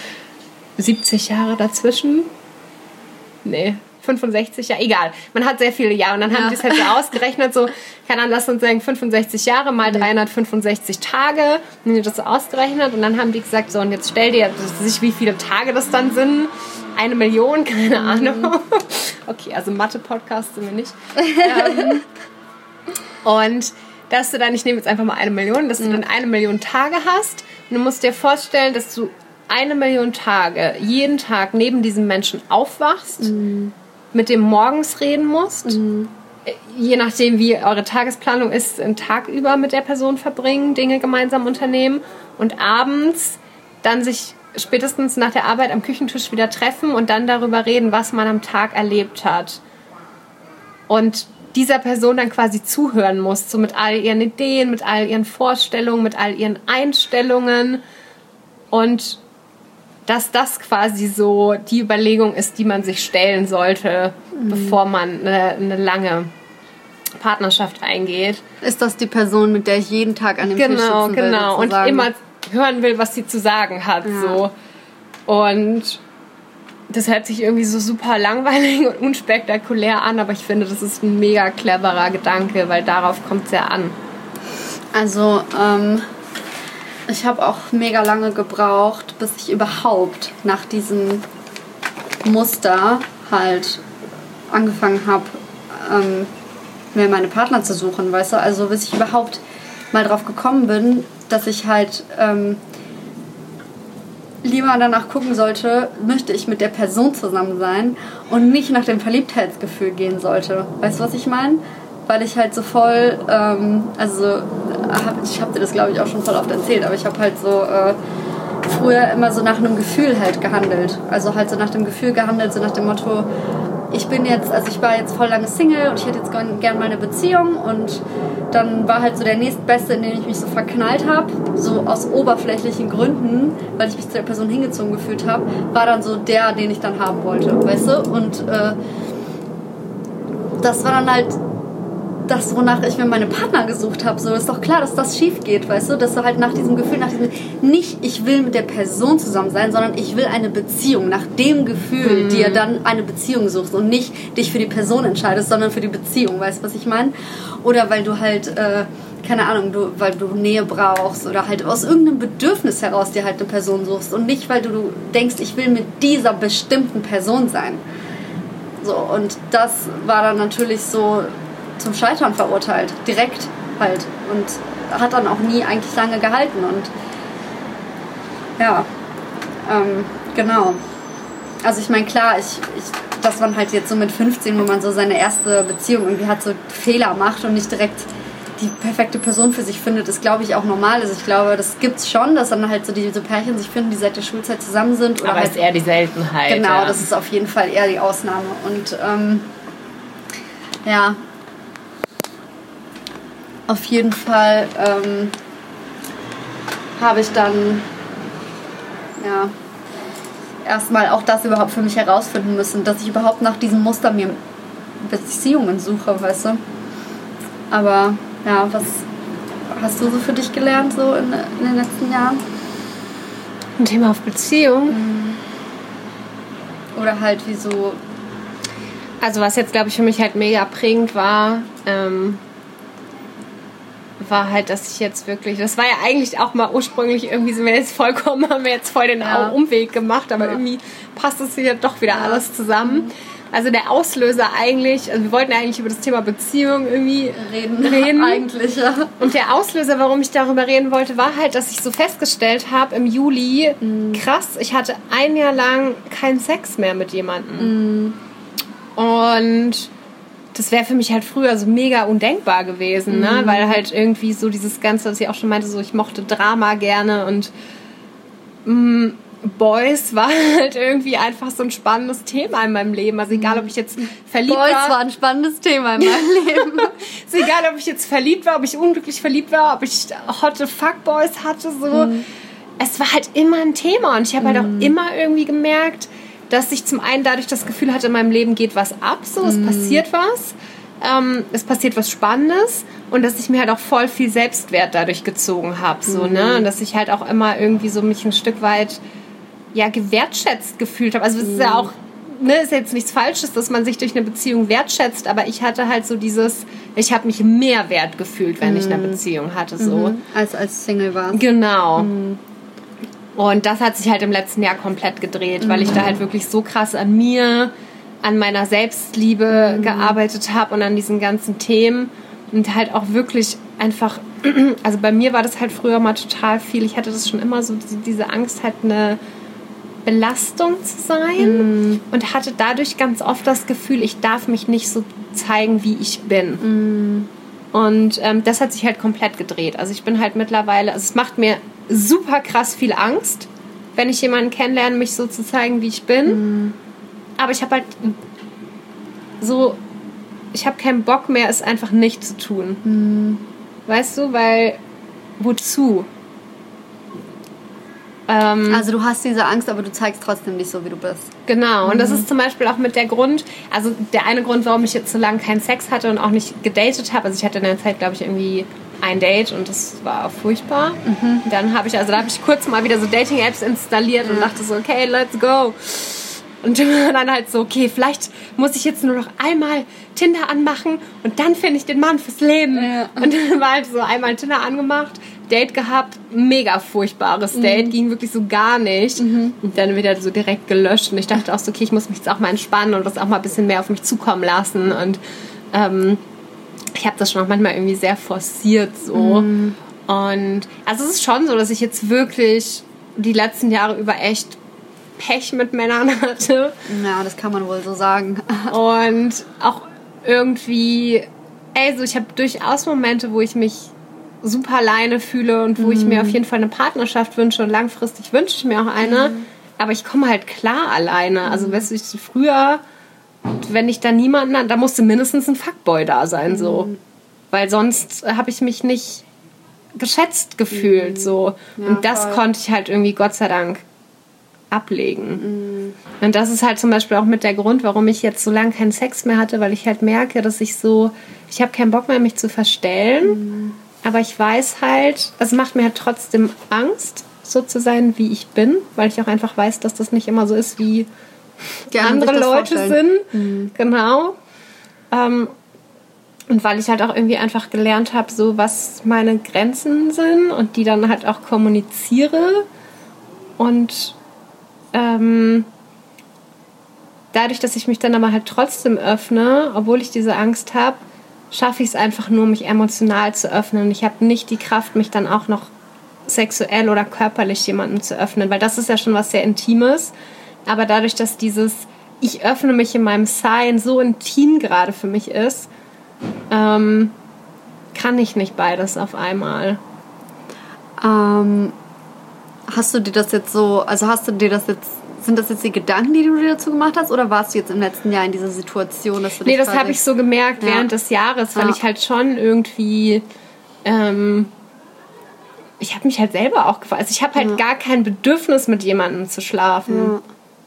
70 Jahre dazwischen? Nee, 65 Jahre, egal. Man hat sehr viele Jahre und dann haben ja. die es halt so ausgerechnet, so, kann dann lass uns sagen, 65 Jahre mal 365 Tage, und die das so ausgerechnet und dann haben die gesagt, so und jetzt stell dir sich, wie viele Tage das dann sind. Eine Million, [laughs] keine mhm. Ahnung. Okay, also Mathe-Podcast sind wir nicht. [laughs] ähm, und dass du dann, ich nehme jetzt einfach mal eine Million, dass du mhm. dann eine Million Tage hast. Und du musst dir vorstellen, dass du eine Million Tage jeden Tag neben diesem Menschen aufwachst, mhm mit dem morgens reden musst. Mhm. Je nachdem, wie eure Tagesplanung ist, einen Tag über mit der Person verbringen, Dinge gemeinsam unternehmen und abends dann sich spätestens nach der Arbeit am Küchentisch wieder treffen und dann darüber reden, was man am Tag erlebt hat. Und dieser Person dann quasi zuhören muss, so mit all ihren Ideen, mit all ihren Vorstellungen, mit all ihren Einstellungen. Und dass das quasi so die Überlegung ist, die man sich stellen sollte, mhm. bevor man eine, eine, lange Partnerschaft eingeht. Ist das die Person, mit der ich jeden Tag an dem genau, Tisch sitzen will? Genau, genau. Und immer hören will, was sie zu sagen hat. Ja. So. Und das hört sich irgendwie so super langweilig und unspektakulär an, aber ich finde, das ist ein mega cleverer Gedanke, weil darauf kommt es ja an. Also, ähm, ich habe auch mega lange gebraucht, bis ich überhaupt nach diesem Muster halt angefangen habe, ähm, mir meine Partner zu suchen, weißt du? Also bis ich überhaupt mal drauf gekommen bin, dass ich halt ähm, lieber danach gucken sollte, möchte ich mit der Person zusammen sein und nicht nach dem Verliebtheitsgefühl gehen sollte. Weißt du, was ich meine? Weil ich halt so voll, ähm, also ich habe dir das glaube ich auch schon voll oft erzählt, aber ich habe halt so äh, früher immer so nach einem Gefühl halt gehandelt. Also halt so nach dem Gefühl gehandelt, so nach dem Motto, ich bin jetzt, also ich war jetzt voll lange Single und ich hätte jetzt gern, gern mal eine Beziehung und dann war halt so der nächstbeste, in den ich mich so verknallt habe, so aus oberflächlichen Gründen, weil ich mich zu der Person hingezogen gefühlt habe, war dann so der, den ich dann haben wollte, weißt du? Und äh, das war dann halt das, wonach ich mir meine Partner gesucht habe. So ist doch klar, dass das schief geht, weißt du? Dass du halt nach diesem Gefühl, nach diesem nicht, ich will mit der Person zusammen sein, sondern ich will eine Beziehung. Nach dem Gefühl, mhm. dir dann eine Beziehung suchst und nicht dich für die Person entscheidest, sondern für die Beziehung. Weißt du, was ich meine? Oder weil du halt äh, keine Ahnung, du, weil du Nähe brauchst oder halt aus irgendeinem Bedürfnis heraus dir halt eine Person suchst und nicht, weil du denkst, ich will mit dieser bestimmten Person sein. So, und das war dann natürlich so zum Scheitern verurteilt. Direkt halt. Und hat dann auch nie eigentlich lange gehalten. Und ja, ähm, genau. Also ich meine, klar, ich, ich, dass man halt jetzt so mit 15, wo man so seine erste Beziehung irgendwie hat, so Fehler macht und nicht direkt die perfekte Person für sich findet, ist, glaube ich, auch normal. Also ich glaube, das gibt's schon, dass dann halt so diese Pärchen sich finden, die seit der Schulzeit zusammen sind. Oder Aber halt, ist eher die Seltenheit. Genau, ja. das ist auf jeden Fall eher die Ausnahme. Und ähm, ja, auf jeden Fall ähm, habe ich dann ja erstmal auch das überhaupt für mich herausfinden müssen, dass ich überhaupt nach diesem Muster mir Beziehungen suche, weißt du. Aber ja, was hast du so für dich gelernt so in, in den letzten Jahren? Ein Thema auf Beziehung. Mhm. Oder halt wie so. Also was jetzt glaube ich für mich halt mega prägend war, ähm, war halt, dass ich jetzt wirklich, das war ja eigentlich auch mal ursprünglich irgendwie sind wir jetzt vollkommen, [laughs] haben wir jetzt voll den ja. Umweg gemacht, aber ja. irgendwie passt es hier doch wieder ja. alles zusammen. Mhm. Also der Auslöser eigentlich, also wir wollten eigentlich über das Thema Beziehung irgendwie reden. [laughs] reden. eigentlich, ja. Und der Auslöser, warum ich darüber reden wollte, war halt, dass ich so festgestellt habe im Juli, mhm. krass, ich hatte ein Jahr lang keinen Sex mehr mit jemandem. Mhm. Und das wäre für mich halt früher so mega undenkbar gewesen, ne? mhm. ne? weil halt irgendwie so dieses Ganze, was ich auch schon meinte, so ich mochte Drama gerne und mh, mm, Boys [laughs] war halt irgendwie einfach so ein spannendes Thema in meinem Leben. Also egal, ob ich jetzt verliebt Boys war. Boys war ein spannendes Thema in meinem [laughs] Leben. ist egal, ob ich jetzt verliebt war, ob ich unglücklich verliebt war, ob ich hotte Fuckboys hatte, so. Mhm. Es war halt immer ein Thema und ich habe mhm. halt auch mhm. immer irgendwie gemerkt, dass ich zum einen dadurch das Gefühl hatte, in meinem Leben geht was ab, so, es mhm. passiert was. Ähm, es passiert was Spannendes und dass ich mir halt auch voll viel Selbstwert dadurch gezogen habe, so, ne? Mhm. Und dass ich halt auch immer irgendwie so mich ein Stück weit ja, gewertschätzt gefühlt habe. Also es ist ja mhm. auch, ne, ist jetzt nichts Falsches, dass man sich durch eine Beziehung wertschätzt, aber ich hatte halt so dieses, ich habe mich mehr wert gefühlt, wenn ich eine mhm. Beziehung hatte, so. Mhm. Als als Single war. Genau. Mhm. Und das hat sich halt im letzten Jahr komplett gedreht, weil ich da halt wirklich so krass an mir, an meiner Selbstliebe gearbeitet habe und an diesen ganzen Themen und halt auch wirklich einfach, [clears throat] also bei mir war das halt früher mal total viel. Ich hatte das schon immer so, diese Angst, halt eine Belastung zu sein mm. und hatte dadurch ganz oft das Gefühl, ich darf mich nicht so zeigen, wie ich bin. Mm. Und ähm, das hat sich halt komplett gedreht. Also ich bin halt mittlerweile, also es macht mir super krass viel Angst, wenn ich jemanden kennenlerne, mich so zu zeigen, wie ich bin. Mm. Aber ich habe halt so, ich habe keinen Bock mehr, es einfach nicht zu tun. Mm. Weißt du, weil wozu? Ähm, also du hast diese Angst, aber du zeigst trotzdem nicht so, wie du bist. Genau, und mhm. das ist zum Beispiel auch mit der Grund, also der eine Grund, warum ich jetzt so lange keinen Sex hatte und auch nicht gedatet habe. Also ich hatte in der Zeit, glaube ich, irgendwie ein Date und das war furchtbar. Mhm. Dann habe ich, also da habe ich kurz mal wieder so Dating-Apps installiert mhm. und dachte so, okay, let's go. Und [laughs] dann halt so, okay, vielleicht muss ich jetzt nur noch einmal Tinder anmachen und dann finde ich den Mann fürs Leben. Ja. Und dann war halt so einmal Tinder angemacht, Date gehabt, mega furchtbares mhm. Date, ging wirklich so gar nicht. Mhm. Und dann wieder so direkt gelöscht. Und ich dachte auch so, okay, ich muss mich jetzt auch mal entspannen und das auch mal ein bisschen mehr auf mich zukommen lassen. Und ähm, ich habe das schon auch manchmal irgendwie sehr forciert so. Mhm. Und also es ist schon so, dass ich jetzt wirklich die letzten Jahre über echt Pech mit Männern [laughs] hatte. Ja, das kann man wohl so sagen. [laughs] Und auch irgendwie, also ich habe durchaus Momente, wo ich mich super alleine fühle und wo mhm. ich mir mhm. auf jeden Fall eine Partnerschaft wünsche und langfristig wünsche ich mir auch eine. Mhm. Aber ich komme halt klar alleine. Also, mhm. weißt du, ich, früher, wenn ich da niemanden, da musste mindestens ein Fuckboy da sein, so. Mhm. Weil sonst habe ich mich nicht geschätzt gefühlt, mhm. so. Ja, und das voll. konnte ich halt irgendwie, Gott sei Dank, ablegen. Und das ist halt zum Beispiel auch mit der Grund, warum ich jetzt so lange keinen Sex mehr hatte, weil ich halt merke, dass ich so, ich habe keinen Bock mehr, mich zu verstellen aber ich weiß halt, es macht mir halt trotzdem Angst, so zu sein, wie ich bin, weil ich auch einfach weiß, dass das nicht immer so ist, wie Die andere Leute vorstellen. sind. Mhm. Genau. Ähm, und weil ich halt auch irgendwie einfach gelernt habe, so was meine Grenzen sind und die dann halt auch kommuniziere. Und ähm, dadurch, dass ich mich dann aber halt trotzdem öffne, obwohl ich diese Angst habe, schaffe ich es einfach nur, mich emotional zu öffnen. Ich habe nicht die Kraft, mich dann auch noch sexuell oder körperlich jemandem zu öffnen, weil das ist ja schon was sehr Intimes. Aber dadurch, dass dieses Ich öffne mich in meinem Sein so intim gerade für mich ist, ähm, kann ich nicht beides auf einmal. Ähm, hast du dir das jetzt so, also hast du dir das jetzt, sind das jetzt die Gedanken, die du dir dazu gemacht hast, oder warst du jetzt im letzten Jahr in dieser Situation, dass du Nee, das habe ich so gemerkt ja. während des Jahres, weil ja. ich halt schon irgendwie. Ähm, ich habe mich halt selber auch gefragt. Also ich habe halt ja. gar kein Bedürfnis, mit jemandem zu schlafen.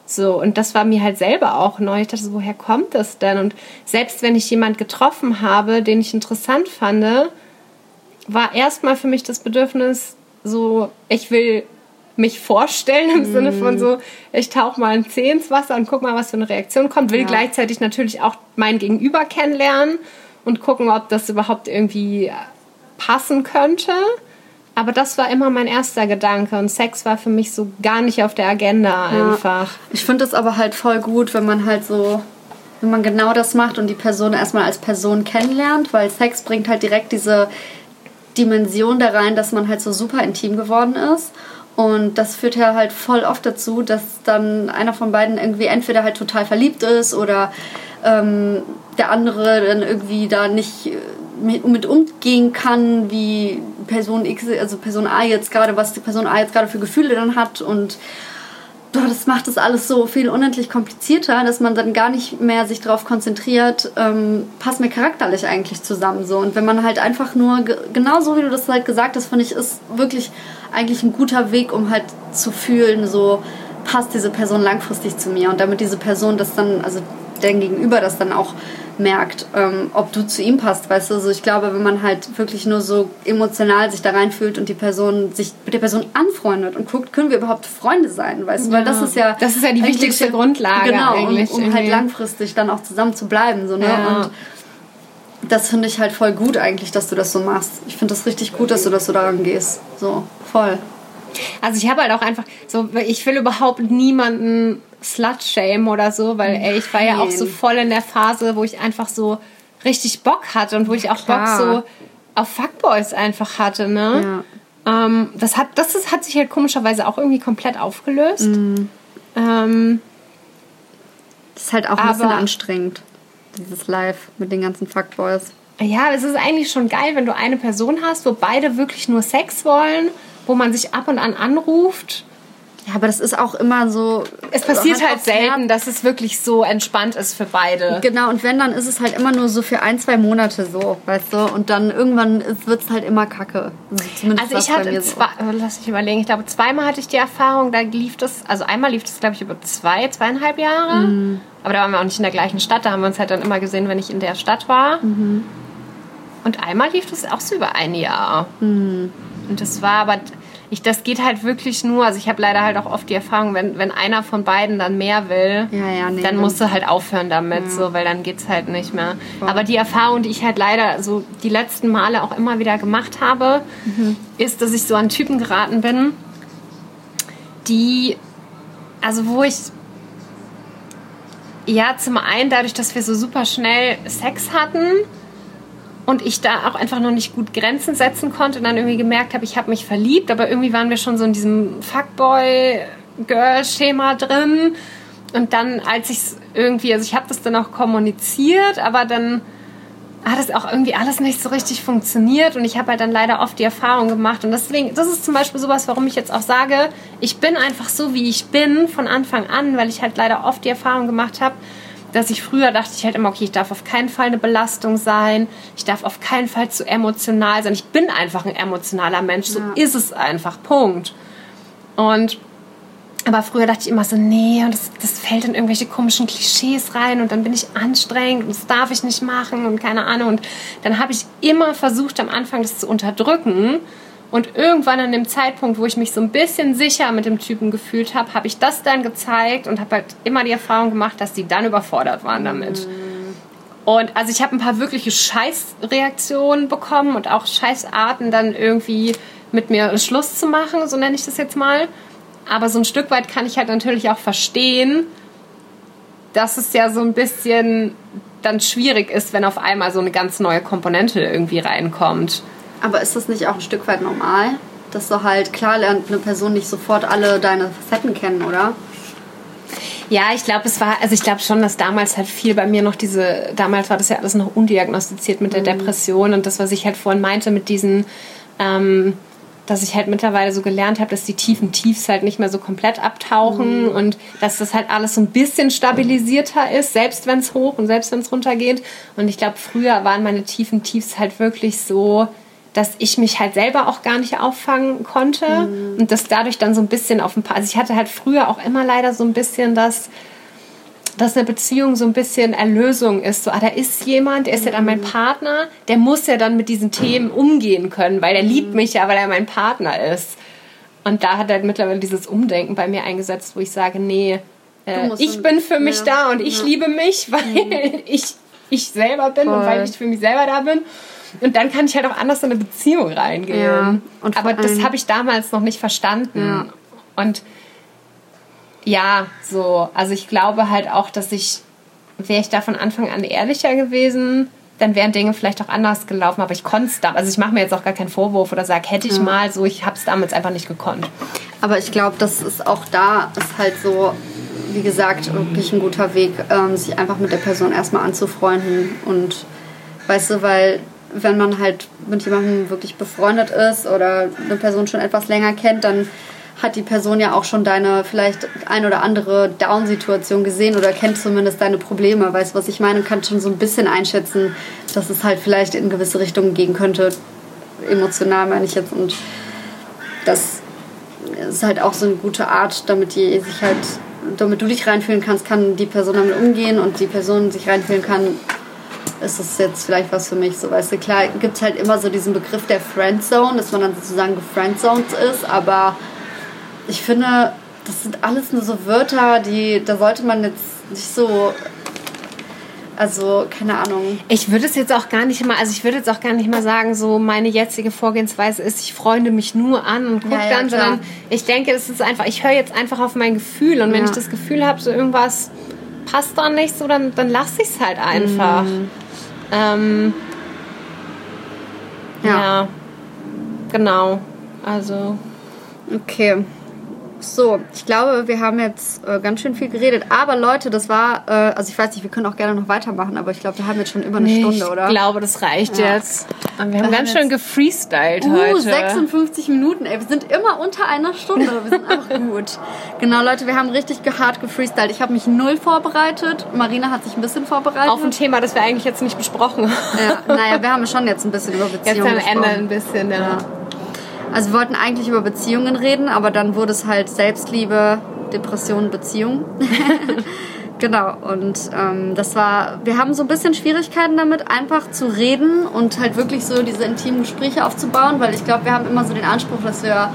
So, und das war mir halt selber auch neu. Ich dachte, so, woher kommt das denn? Und selbst wenn ich jemanden getroffen habe, den ich interessant fand, war erstmal für mich das Bedürfnis, so, ich will mich vorstellen im mm. Sinne von so, ich tauche mal ein Zeh ins Wasser und guck mal, was für eine Reaktion kommt. Will ja. gleichzeitig natürlich auch mein Gegenüber kennenlernen und gucken, ob das überhaupt irgendwie passen könnte. Aber das war immer mein erster Gedanke und Sex war für mich so gar nicht auf der Agenda einfach. Ja. Ich finde es aber halt voll gut, wenn man halt so, wenn man genau das macht und die Person erstmal als Person kennenlernt, weil Sex bringt halt direkt diese Dimension da rein, dass man halt so super intim geworden ist. Und das führt ja halt voll oft dazu, dass dann einer von beiden irgendwie entweder halt total verliebt ist oder ähm, der andere dann irgendwie da nicht mit, umgehen kann, wie Person X, also Person A jetzt gerade, was die Person A jetzt gerade für Gefühle dann hat und boah, das macht das alles so viel unendlich komplizierter, dass man dann gar nicht mehr sich darauf konzentriert, ähm, passt mir charakterlich eigentlich zusammen so. Und wenn man halt einfach nur, genau so wie du das halt gesagt hast, finde ich, ist wirklich eigentlich ein guter Weg, um halt zu fühlen, so passt diese Person langfristig zu mir und damit diese Person das dann, also dein Gegenüber das dann auch merkt, ähm, ob du zu ihm passt, weißt du. Also ich glaube, wenn man halt wirklich nur so emotional sich da reinfühlt und die Person sich mit der Person anfreundet und guckt, können wir überhaupt Freunde sein, weißt du, weil das ist ja das ist ja die wichtigste Grundlage genau, eigentlich, um, um halt langfristig dann auch zusammen zu bleiben, so ne ja. und das finde ich halt voll gut eigentlich, dass du das so machst. Ich finde das richtig gut, dass du das so daran gehst, so voll. Also ich habe halt auch einfach so, ich will überhaupt niemanden Slut-Shame oder so, weil ey, ich war ja auch so voll in der Phase, wo ich einfach so richtig Bock hatte und wo ich auch Klar. Bock so auf Fuckboys einfach hatte, ne? Ja. Ähm, das, hat, das ist, hat sich halt komischerweise auch irgendwie komplett aufgelöst. Mhm. Ähm, das ist halt auch ein bisschen anstrengend, dieses Live mit den ganzen Fuckboys. Ja, es ist eigentlich schon geil, wenn du eine Person hast, wo beide wirklich nur Sex wollen, wo man sich ab und an anruft ja, aber das ist auch immer so. Es passiert halt selten, dass es wirklich so entspannt ist für beide. Genau, und wenn, dann ist es halt immer nur so für ein, zwei Monate so, weißt du? Und dann irgendwann wird es halt immer kacke. Also, also ich hatte zwei, so. lass mich überlegen, ich glaube, zweimal hatte ich die Erfahrung, da lief das, also einmal lief das, glaube ich, über zwei, zweieinhalb Jahre. Mhm. Aber da waren wir auch nicht in der gleichen Stadt, da haben wir uns halt dann immer gesehen, wenn ich in der Stadt war. Mhm. Und einmal lief das auch so über ein Jahr. Mhm. Und das war aber ich, das geht halt wirklich nur, also ich habe leider halt auch oft die Erfahrung, wenn, wenn einer von beiden dann mehr will, ja, ja, nee, dann musst du halt aufhören damit, ja. so, weil dann geht es halt nicht mehr. Voll. Aber die Erfahrung, die ich halt leider so die letzten Male auch immer wieder gemacht habe, mhm. ist, dass ich so an Typen geraten bin, die, also wo ich ja, zum einen dadurch, dass wir so super schnell Sex hatten, und ich da auch einfach noch nicht gut Grenzen setzen konnte und dann irgendwie gemerkt habe, ich habe mich verliebt, aber irgendwie waren wir schon so in diesem Fuckboy-Girl-Schema drin. Und dann, als ich es irgendwie, also ich habe das dann auch kommuniziert, aber dann hat es auch irgendwie alles nicht so richtig funktioniert und ich habe halt dann leider oft die Erfahrung gemacht und deswegen, das ist zum Beispiel sowas, warum ich jetzt auch sage, ich bin einfach so, wie ich bin von Anfang an, weil ich halt leider oft die Erfahrung gemacht habe, dass ich früher dachte ich halt immer, okay, ich darf auf keinen Fall eine Belastung sein, ich darf auf keinen Fall zu emotional sein. Ich bin einfach ein emotionaler Mensch, so ja. ist es einfach, Punkt. Und aber früher dachte ich immer so, nee, und das, das fällt in irgendwelche komischen Klischees rein und dann bin ich anstrengend und das darf ich nicht machen und keine Ahnung. Und dann habe ich immer versucht, am Anfang das zu unterdrücken und irgendwann an dem Zeitpunkt, wo ich mich so ein bisschen sicher mit dem Typen gefühlt habe, habe ich das dann gezeigt und habe halt immer die Erfahrung gemacht, dass die dann überfordert waren damit. Mhm. Und also ich habe ein paar wirkliche Scheißreaktionen bekommen und auch Scheißarten dann irgendwie mit mir Schluss zu machen, so nenne ich das jetzt mal. Aber so ein Stück weit kann ich halt natürlich auch verstehen, dass es ja so ein bisschen dann schwierig ist, wenn auf einmal so eine ganz neue Komponente irgendwie reinkommt. Aber ist das nicht auch ein Stück weit normal? Dass du halt, klar lernt eine Person nicht sofort alle deine Facetten kennen, oder? Ja, ich glaube, es war, also ich glaube schon, dass damals halt viel bei mir noch diese, damals war das ja alles noch undiagnostiziert mit der mhm. Depression und das, was ich halt vorhin meinte mit diesen, ähm, dass ich halt mittlerweile so gelernt habe, dass die tiefen Tiefs halt nicht mehr so komplett abtauchen mhm. und dass das halt alles so ein bisschen stabilisierter ist, selbst wenn es hoch und selbst wenn es runter geht. Und ich glaube, früher waren meine tiefen Tiefs halt wirklich so, dass ich mich halt selber auch gar nicht auffangen konnte mhm. und das dadurch dann so ein bisschen auf ein paar. Also ich hatte halt früher auch immer leider so ein bisschen das, dass eine Beziehung so ein bisschen Erlösung ist. So, ah, da ist jemand, der ist mhm. ja dann mein mhm. Partner, der muss ja dann mit diesen Themen umgehen können, weil er mhm. liebt mich ja, weil er mein Partner ist. Und da hat halt mittlerweile dieses Umdenken bei mir eingesetzt, wo ich sage, nee, äh, ich bin für mich ja. da und ich ja. liebe mich, [laughs] weil mhm. ich ich selber bin Voll. und weil ich für mich selber da bin. Und dann kann ich halt auch anders in eine Beziehung reingehen. Ja, Aber das habe ich damals noch nicht verstanden. Ja. Und ja, so, also ich glaube halt auch, dass ich, wäre ich da von Anfang an ehrlicher gewesen, dann wären Dinge vielleicht auch anders gelaufen. Aber ich konnte es da. Also ich mache mir jetzt auch gar keinen Vorwurf oder sage, hätte ich ja. mal so, ich habe es damals einfach nicht gekonnt. Aber ich glaube, das ist auch da, ist halt so, wie gesagt, wirklich ein guter Weg, ähm, sich einfach mit der Person erstmal anzufreunden. Und weißt du, weil wenn man halt mit jemandem wirklich befreundet ist oder eine Person schon etwas länger kennt, dann hat die Person ja auch schon deine vielleicht ein oder andere Down-Situation gesehen oder kennt zumindest deine Probleme, weiß was ich meine und kann schon so ein bisschen einschätzen, dass es halt vielleicht in gewisse Richtungen gehen könnte. Emotional meine ich jetzt und das ist halt auch so eine gute Art, damit die sich halt, damit du dich reinfühlen kannst, kann die Person damit umgehen und die Person sich reinfühlen kann, ist das jetzt vielleicht was für mich. So, weißt du, klar gibt es halt immer so diesen Begriff der Friendzone, dass man dann sozusagen gefriendzoned ist, aber ich finde, das sind alles nur so Wörter, die, da sollte man jetzt nicht so also, keine Ahnung. Ich würde es jetzt auch gar nicht mal, also ich würde jetzt auch gar nicht mal sagen, so meine jetzige Vorgehensweise ist, ich freunde mich nur an und gucke ja, ja, dann, klar. sondern ich denke, es ist einfach, ich höre jetzt einfach auf mein Gefühl und wenn ja. ich das Gefühl habe, so irgendwas passt dann nicht so, dann, dann lasse ich es halt einfach. Mhm. Ähm, ja. ja. Genau. Also. Okay. So, ich glaube, wir haben jetzt äh, ganz schön viel geredet. Aber Leute, das war, äh, also ich weiß nicht, wir können auch gerne noch weitermachen, aber ich glaube, wir haben jetzt schon über eine nee, Stunde, oder? Ich glaube, das reicht ja. jetzt. wir, wir haben ganz schön gefreestylt uh, heute. 56 Minuten, ey. Wir sind immer unter einer Stunde. Wir sind einfach [laughs] gut. Genau, Leute, wir haben richtig hart gefreestylt. Ich habe mich null vorbereitet. Marina hat sich ein bisschen vorbereitet. Auf ein Thema, das wir eigentlich jetzt nicht besprochen haben. Ja, naja, wir haben schon jetzt ein bisschen über Beziehungen Jetzt am Ende ein bisschen, ja. ja. Also wir wollten eigentlich über Beziehungen reden, aber dann wurde es halt Selbstliebe, Depression, Beziehung. [laughs] genau, und ähm, das war, wir haben so ein bisschen Schwierigkeiten damit, einfach zu reden und halt wirklich so diese intimen Gespräche aufzubauen, weil ich glaube, wir haben immer so den Anspruch, dass wir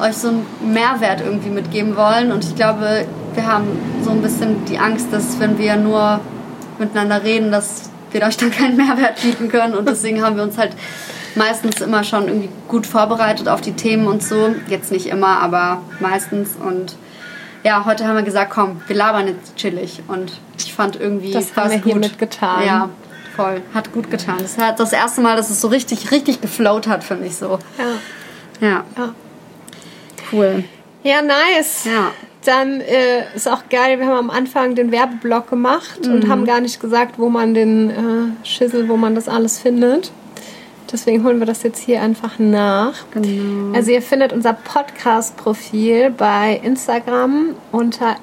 euch so einen Mehrwert irgendwie mitgeben wollen und ich glaube, wir haben so ein bisschen die Angst, dass wenn wir nur miteinander reden, dass wir euch dann [laughs] keinen Mehrwert bieten können und deswegen haben wir uns halt meistens immer schon irgendwie gut vorbereitet auf die Themen und so. Jetzt nicht immer, aber meistens. Und ja, heute haben wir gesagt, komm, wir labern jetzt chillig. Und ich fand irgendwie. Das haben wir hiermit getan. Ja, voll. Hat gut getan. Das hat das erste Mal, dass es so richtig, richtig geflowt hat, finde ich so. Ja. Ja. ja. Cool. Ja, nice. Ja. Dann äh, ist auch geil, wir haben am Anfang den Werbeblock gemacht mhm. und haben gar nicht gesagt, wo man den äh, Schissel, wo man das alles findet. Deswegen holen wir das jetzt hier einfach nach. Genau. Also ihr findet unser Podcast-Profil bei Instagram unter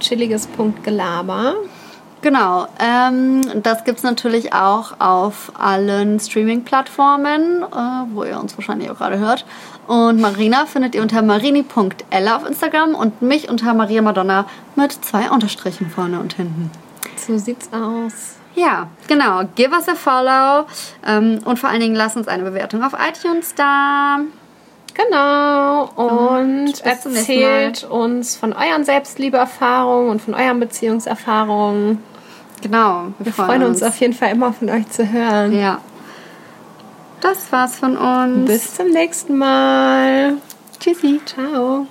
chilliges.gelaber. Genau, ähm, das gibt es natürlich auch auf allen Streaming-Plattformen, äh, wo ihr uns wahrscheinlich auch gerade hört. Und Marina findet ihr unter marini.ella auf Instagram und mich unter Maria Madonna mit zwei Unterstrichen vorne und hinten. So sieht's aus. Ja, genau. Give us a follow ähm, und vor allen Dingen lasst uns eine Bewertung auf iTunes da. Genau. Und, und erzählt uns von euren Selbstliebeerfahrungen und von euren Beziehungserfahrungen. Genau. Wir, wir freuen uns. uns auf jeden Fall immer von euch zu hören. Ja. Das war's von uns. Bis zum nächsten Mal. Tschüssi. Ciao.